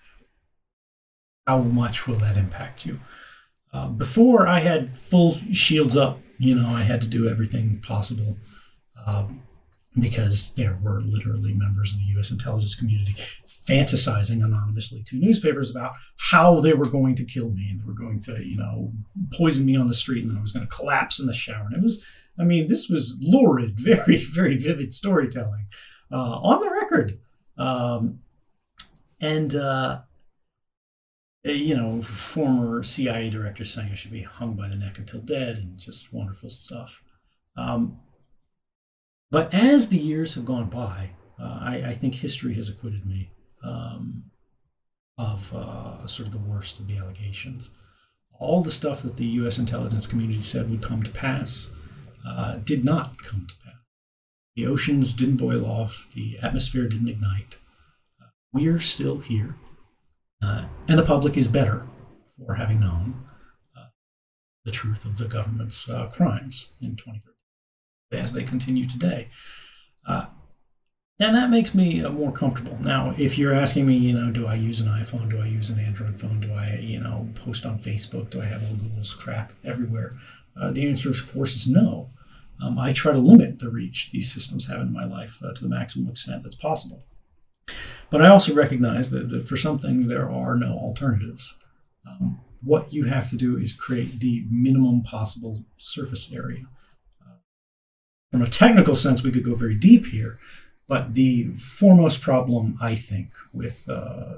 how much will that impact you? Uh, before I had full shields up, you know, I had to do everything possible um, because there were literally members of the U.S. intelligence community fantasizing anonymously to newspapers about how they were going to kill me and they were going to, you know, poison me on the street and then I was going to collapse in the shower. And it was, I mean, this was lurid, very, very vivid storytelling uh, on the record. Um, and, uh, you know, former CIA director saying I should be hung by the neck until dead and just wonderful stuff. Um, but as the years have gone by, uh, I, I, think history has acquitted me um, of uh, sort of the worst of the allegations. All the stuff that the U.S. intelligence community said would come to pass uh, did not come to pass. The oceans didn't boil off, the atmosphere didn't ignite. Uh, we're still here, uh, and the public is better for having known uh, the truth of the government's uh, crimes in 2013 as they continue today. Uh, and that makes me more comfortable. Now, if you're asking me, you know, do I use an iPhone? Do I use an Android phone? Do I, you know, post on Facebook? Do I have all Google's crap everywhere? Uh, the answer, of course, is no. Um, I try to limit the reach these systems have in my life uh, to the maximum extent that's possible. But I also recognize that, that for some things there are no alternatives. Um, what you have to do is create the minimum possible surface area. Uh, from a technical sense, we could go very deep here, but the foremost problem, I think, with uh,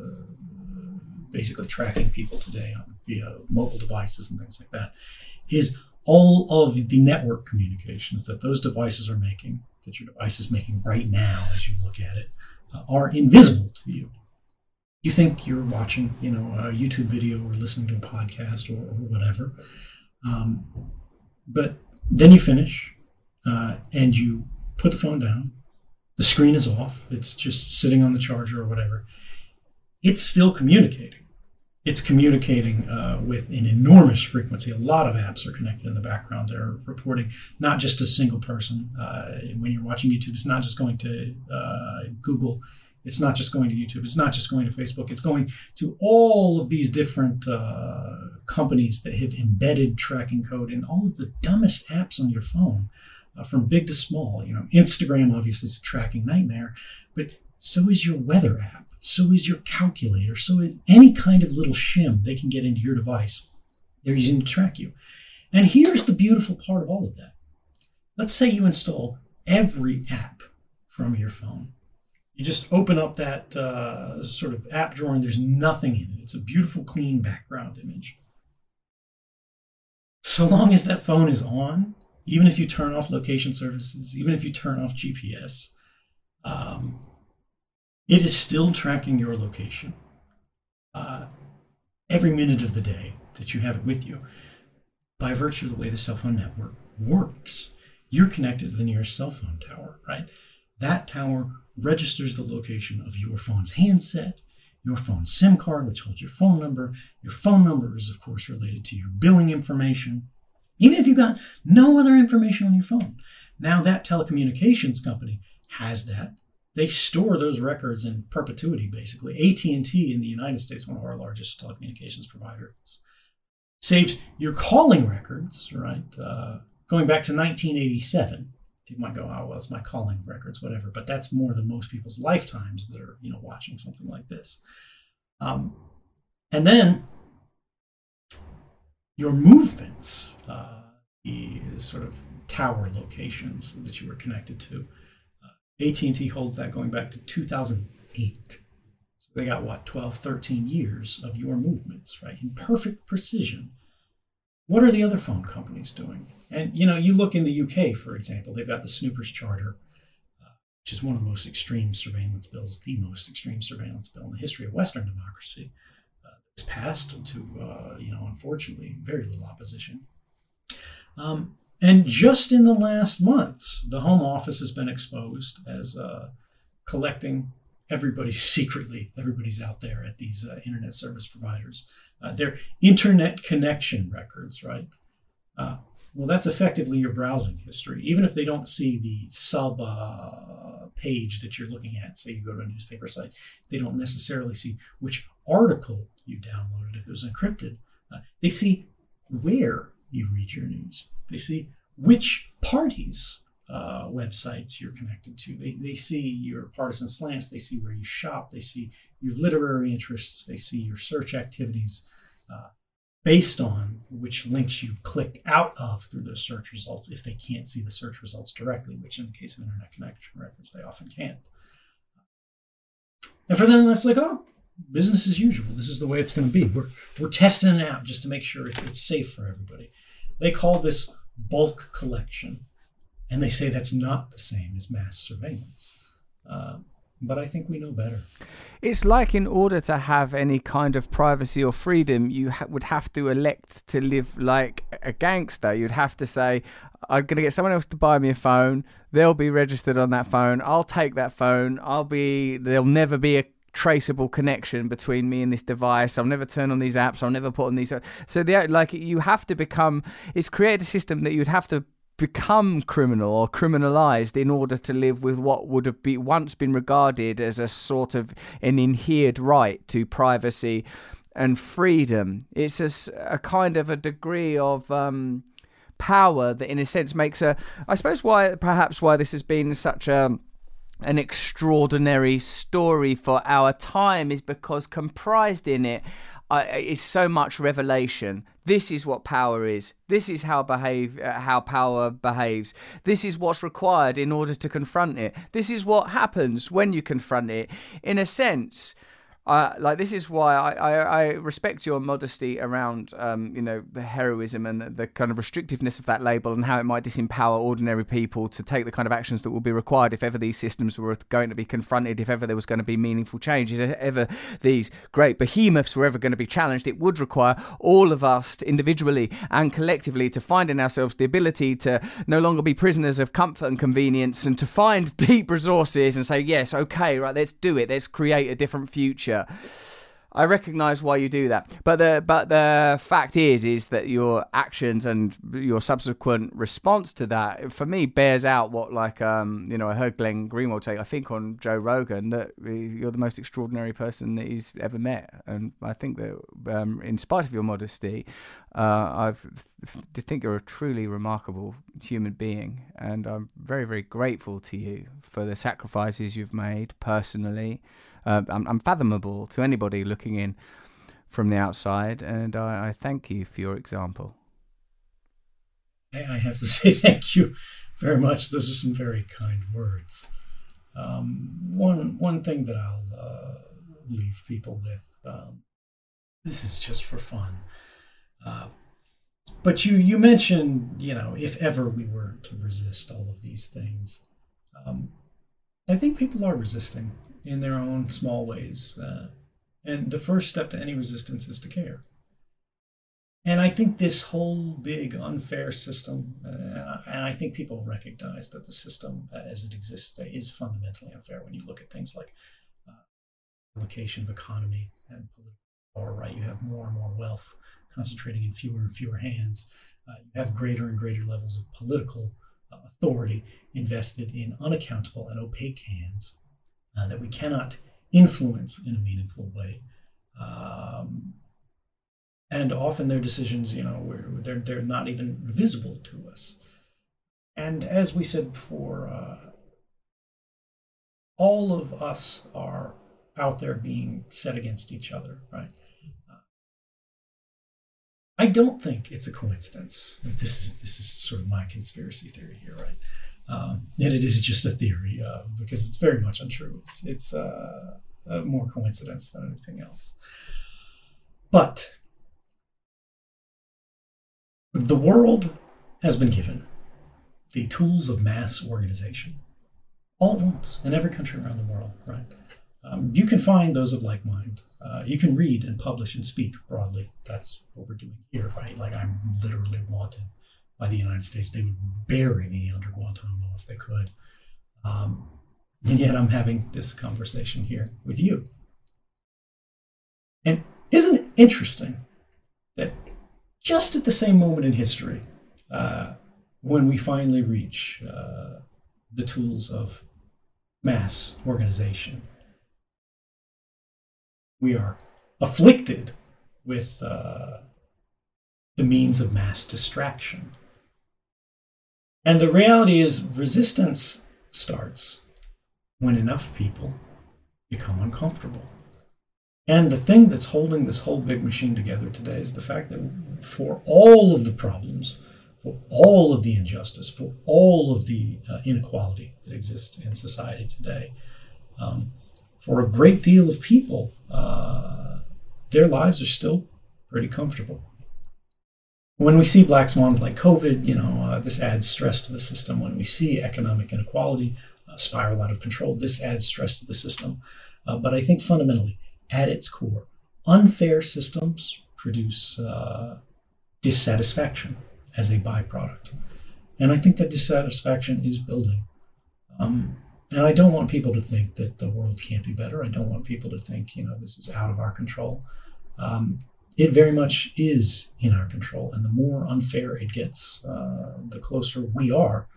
basically tracking people today on, via mobile devices and things like that is all of the network communications that those devices are making, that your device is making right now as you look at it, uh, are invisible to you. You think you're watching, you know, a YouTube video or listening to a podcast or, or whatever, um, but then you finish uh, and you put the phone down. The screen is off. It's just sitting on the charger or whatever. It's still communicating it's communicating uh, with an enormous frequency. A lot of apps are connected in the background. They're reporting not just a single person. Uh, when you're watching YouTube, it's not just going to uh, Google. It's not just going to YouTube. It's not just going to Facebook. It's going to all of these different uh, companies that have embedded tracking code in all of the dumbest apps on your phone, uh, from big to small. You know, Instagram obviously is a tracking nightmare, but so is your weather app so is your calculator, so is any kind of little shim they can get into your device. They're using to track you. And here's the beautiful part of all of that. Let's say you install every app from your phone. You just open up that uh, sort of app drawer and there's nothing in it. It's a beautiful, clean background image. So long as that phone is on, even if you turn off location services, even if you turn off GPS, um, it is still tracking your location uh, every minute of the day that you have it with you by virtue of the way the cell phone network works. You're connected to the nearest cell phone tower, right? That tower registers the location of your phone's handset, your phone's SIM card, which holds your phone number. Your phone number is, of course, related to your billing information. Even if you've got no other information on your phone, now that telecommunications company has that they store those records in perpetuity basically. At&t in the united states one of our largest telecommunications providers saves your calling records right? Uh, going back to 1987 you might go oh well it's my calling records whatever but that's more than most people's lifetimes that are you know watching something like this. Um, and then your movements, uh, the sort of tower locations that you were connected to. AT&T holds that going back to 2008. So they got what 12, 13 years of your movements, right, in perfect precision. What are the other phone companies doing? And you know, you look in the UK, for example, they've got the Snoopers Charter, uh, which is one of the most extreme surveillance bills, the most extreme surveillance bill in the history of Western democracy. Uh, it's passed to, uh, you know, unfortunately, very little opposition. Um, and just in the last months, the Home Office has been exposed as uh, collecting everybody secretly. Everybody's out there at these uh, internet service providers. Uh, their internet connection records, right? Uh, well, that's effectively your browsing history. Even if they don't see the sub uh, page that you're looking at, say you go to a newspaper site, they don't necessarily see which article you downloaded if it was encrypted. Uh, they see where you read your news. They see which parties uh, websites you're connected to. They, they see your partisan slants. They see where you shop. They see your literary interests. They see your search activities uh, based on which links you've clicked out of through those search results if they can't see the search results directly, which in the case of internet connection records, they often can't. And for them, that's like, oh, business as usual. This is the way it's going to be. We're, we're testing it out just to make sure it's it's safe for everybody. They call this bulk collection, and they say that's not the same as mass surveillance. Uh, but I think we know better. It's like in order to have any kind of privacy or freedom, you ha- would have to elect to live like a gangster. You'd have to say, I'm going to get someone else to buy me a phone. They'll be registered on that phone. I'll take that phone. I'll be, there'll never be a traceable connection between me and this device. I'll never turn on these apps. I'll never put on these. So the like you have to become. It's created a system that you'd have to become criminal or criminalized in order to live with what would have been once been regarded as a sort of an inherent right to privacy and freedom. It's a, a kind of a degree of um, power that, in a sense, makes a. I suppose why perhaps why this has been such a an extraordinary story for our time is because comprised in it uh, is so much revelation. This is what power is. This is how behave uh, how power behaves. This is what's required in order to confront it. This is what happens when you confront it. In a sense, uh, like this is why I, I, I, respect your modesty around um, you know the heroism and the, the, kind of restrictiveness of that label and how it might disempower ordinary people to take the kind of actions that will be required if ever these systems were going to be confronted if ever there was going to be meaningful change if ever these great behemoths were ever going to be challenged. It would require all of us individually and collectively to find in ourselves the ability to no longer be prisoners of comfort and convenience and to find deep resources and say yes okay right let's do it. Let's create a different future I recognise why you do that, but the but the fact is is that your actions and your subsequent response to that, for me, bears out what like um you know I heard Glenn Greenwald say I think on Joe Rogan that you're the most extraordinary person that he's ever met, and I think that um, in spite of your modesty, uh, I think you're a truly remarkable human being, and I'm very very grateful to you for the sacrifices you've made personally uh, unfathomable to anybody looking in from the outside. And I, I thank you for your example. I have to say thank you very much. Those are some very kind words. Um, one one thing that I'll uh, leave people with. Um, this is just for fun. Uh, but you you mentioned you know if ever we were to resist all of these things, um, I think people are resisting in their own small ways. Uh, and the first step to any resistance is to care. And I think this whole big unfair system, uh, and I think people recognize that the system as it exists today is fundamentally unfair when you look at things like uh, location of economy and political power, right? You have more and more wealth concentrating in fewer and fewer hands. Uh, you have greater and greater levels of political uh, authority invested in unaccountable and opaque hands uh, that we cannot influence in a meaningful way. Um, and often their decisions, you know, they're, they're not even visible to us. And as we said before, uh, all of us are out there being set against each other, right? I don't think it's a coincidence. This is this is sort of my conspiracy theory here, right? Um, and it is just a theory uh, because it's very much untrue. It's it's uh, uh, more coincidence than anything else. But the world has been given the tools of mass organization all at once in every country around the world, right? Um, you can find those of like mind. Uh, you can read and publish and speak broadly. That's what we're doing here, right? Like I'm literally wanted by the United States. They would bury me under Guantanamo if they could. Um, and yet I'm having this conversation here with you. And isn't it interesting that just at the same moment in history, uh, when we finally reach uh, the tools of mass organization, we are afflicted with uh, the means of mass distraction. And the reality is, resistance starts when enough people become uncomfortable. And the thing that's holding this whole big machine together today is the fact that for all of the problems, for all of the injustice, for all of the uh, inequality that exists in society today, um, for a great deal of people, uh, their lives are still pretty comfortable. When we see black swans like COVID, you know, uh, this adds stress to the system. When we see economic inequality uh, spiral out of control, this adds stress to the system. Uh, but I think fundamentally, at its core, unfair systems produce uh, dissatisfaction as a byproduct. And I think that dissatisfaction is building. Um, and I don't want people to think that the world can't be better. I don't want people to think, you know, this is out of our control. Um, it very much is in our control. And the more unfair it gets, uh, the closer we are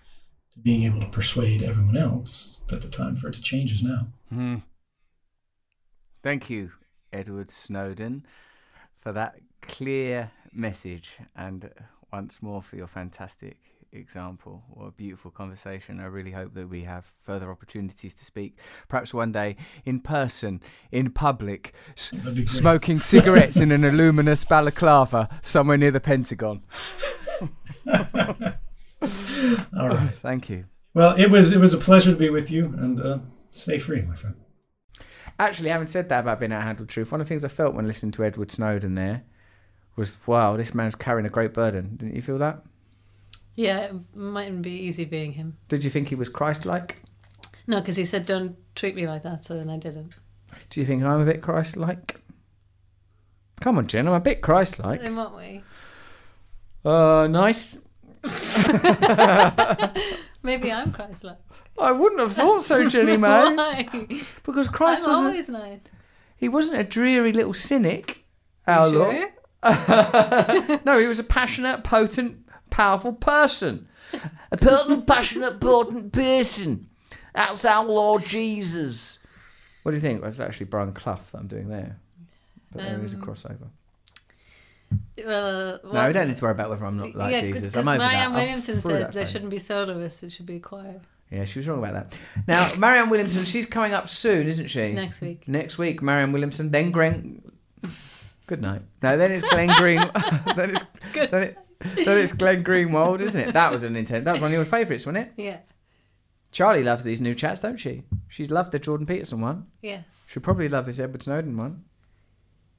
to being able to persuade everyone else that the time for it to change is now. Mm. Thank you, Edward Snowden, for that clear message and once more for your fantastic example. What a beautiful conversation. I really hope that we have further opportunities to speak, perhaps one day in person, in public, s- smoking cigarettes in an illuminous balaclava somewhere near the Pentagon. All right. Thank you. Well, it was it was a pleasure to be with you, and uh, stay free, my friend. Actually, having said that about being out handled truth, one of the things I felt when listening to Edward Snowden there was, wow, this man's carrying a great burden. Didn't you feel that? Yeah, it mightn't be easy being him. Did you think he was Christ-like? No, because he said, "Don't treat me like that," so then I didn't. Do you think I'm a bit Christ-like? Come on, Jen, I'm a bit Christ-like. In what way? Uh, nice. Maybe I'm Christ-like. I wouldn't have thought so, Jenny May. Why? Because Christ I'm wasn't. always nice. He wasn't a dreary little cynic. Our You Lord. no, he was a passionate, potent, powerful person. A potent, passionate, potent person. That's our Lord Jesus. What do you think? That's actually Brian Clough that I'm doing there. But there is a Um, crossover. Well, No, we don't need to worry about whether I'm not like yeah, Jesus. I'm over Marianne that. Williamson said that there phase. shouldn't be soloists; it should be a choir. Yeah, she was wrong about that. Now, Marianne Williamson, she's coming up soon, isn't she? Next week. Next week, Marianne Williamson, then Glenn. Good night. No, then it's Glenn Green. then it's Good then, it, then it's Glenn Greenwald, isn't it? That was an intent. That was one of your favourites, wasn't it? Yeah. Charlie loves these new chats, don't she? She's loved the Jordan Peterson one. Yes. She'll probably love this Edward Snowden one.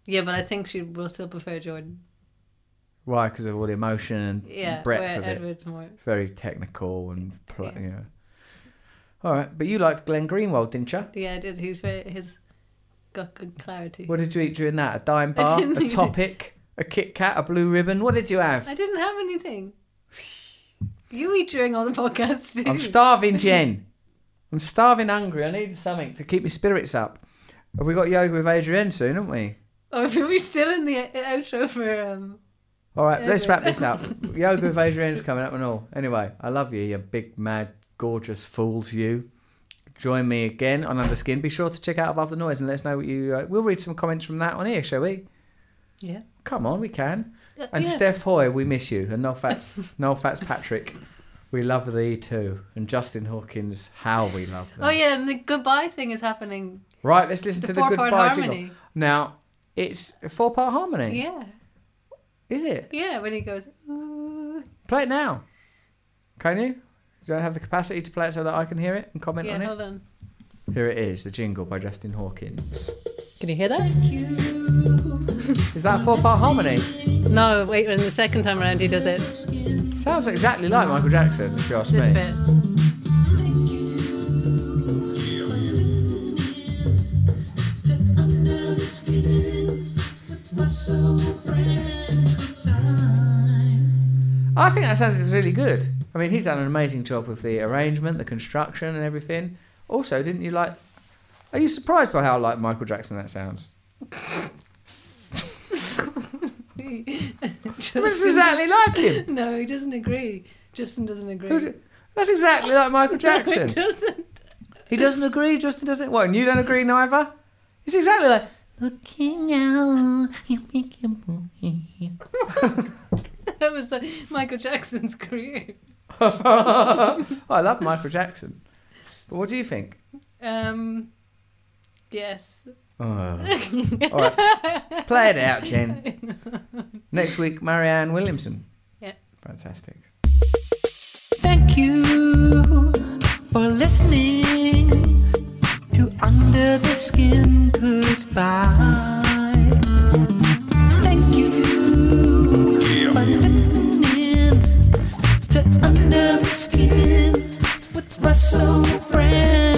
Yeah, but I think she will still prefer Jordan. Why? Because of all the emotion and Yeah, breadth of it. Edward's more. Very technical and pl- Yeah. yeah. All right, but you liked Glenn Greenwald, didn't you? Yeah, I did. He's very his got good clarity. What did you eat during that? A Daim bar, a topic, a Kit Kat, a Blue Riband. What did you have? I didn't have anything. You eat during all the podcasts too. I'm starving, Jen. I'm starving, hungry. I need something to keep my spirits up. Have we got yoga with Adriene soon, haven't we? Oh, are we still in the outro for um? All right, let's wrap this up. yoga with Adriene's coming up and all. Anyway, I love you, you big, mad, gorgeous fools, you. Join me again on Underskin. Be sure to check out Above the Noise and let us know what you. Uh, we'll read some comments from that on here, shall we? Yeah. Come on, we can. Uh, And yeah. Steph Hoy, we miss you. And no fats, no fats, Patrick. We love thee too. And Justin Hawkins, how we love them. Oh yeah, and the goodbye thing is happening. Right, let's listen The to the four-part goodbye harmony. jingle. Now, it's a four part harmony. Yeah, Is it? yeah. When he goes, Ooh. Play it now. Can you? Do I have the capacity to play it so that I can hear it and comment yeah. on it? Yeah, Hold on. Here it is, the jingle by Justin Hawkins. Can you hear that? Is that a four part harmony? No, wait. When the second time around he does it, Sounds exactly like Michael Jackson, if you ask this me. bit. I think that sounds really good. I mean, he's done an amazing job with the arrangement, the construction, and everything. Also, didn't you like? Are you surprised by how like Michael Jackson that sounds? That's exactly like him. No, he doesn't agree. Justin doesn't agree. That's exactly like Michael No, he Jackson. doesn't. He doesn't agree. Justin doesn't. What? And you don't agree neither. It's exactly like. Looking out, you make your move. That was the Michael Jackson's career. I love Michael Jackson. But what do you think? Um, yes. Oh. All right, let's play it out, Jen. Next week, Marianne Williamson. Yeah. Fantastic. Thank you for listening to Under the Skin Goodbye. Thank you for listening to Under the Skin espresso friend.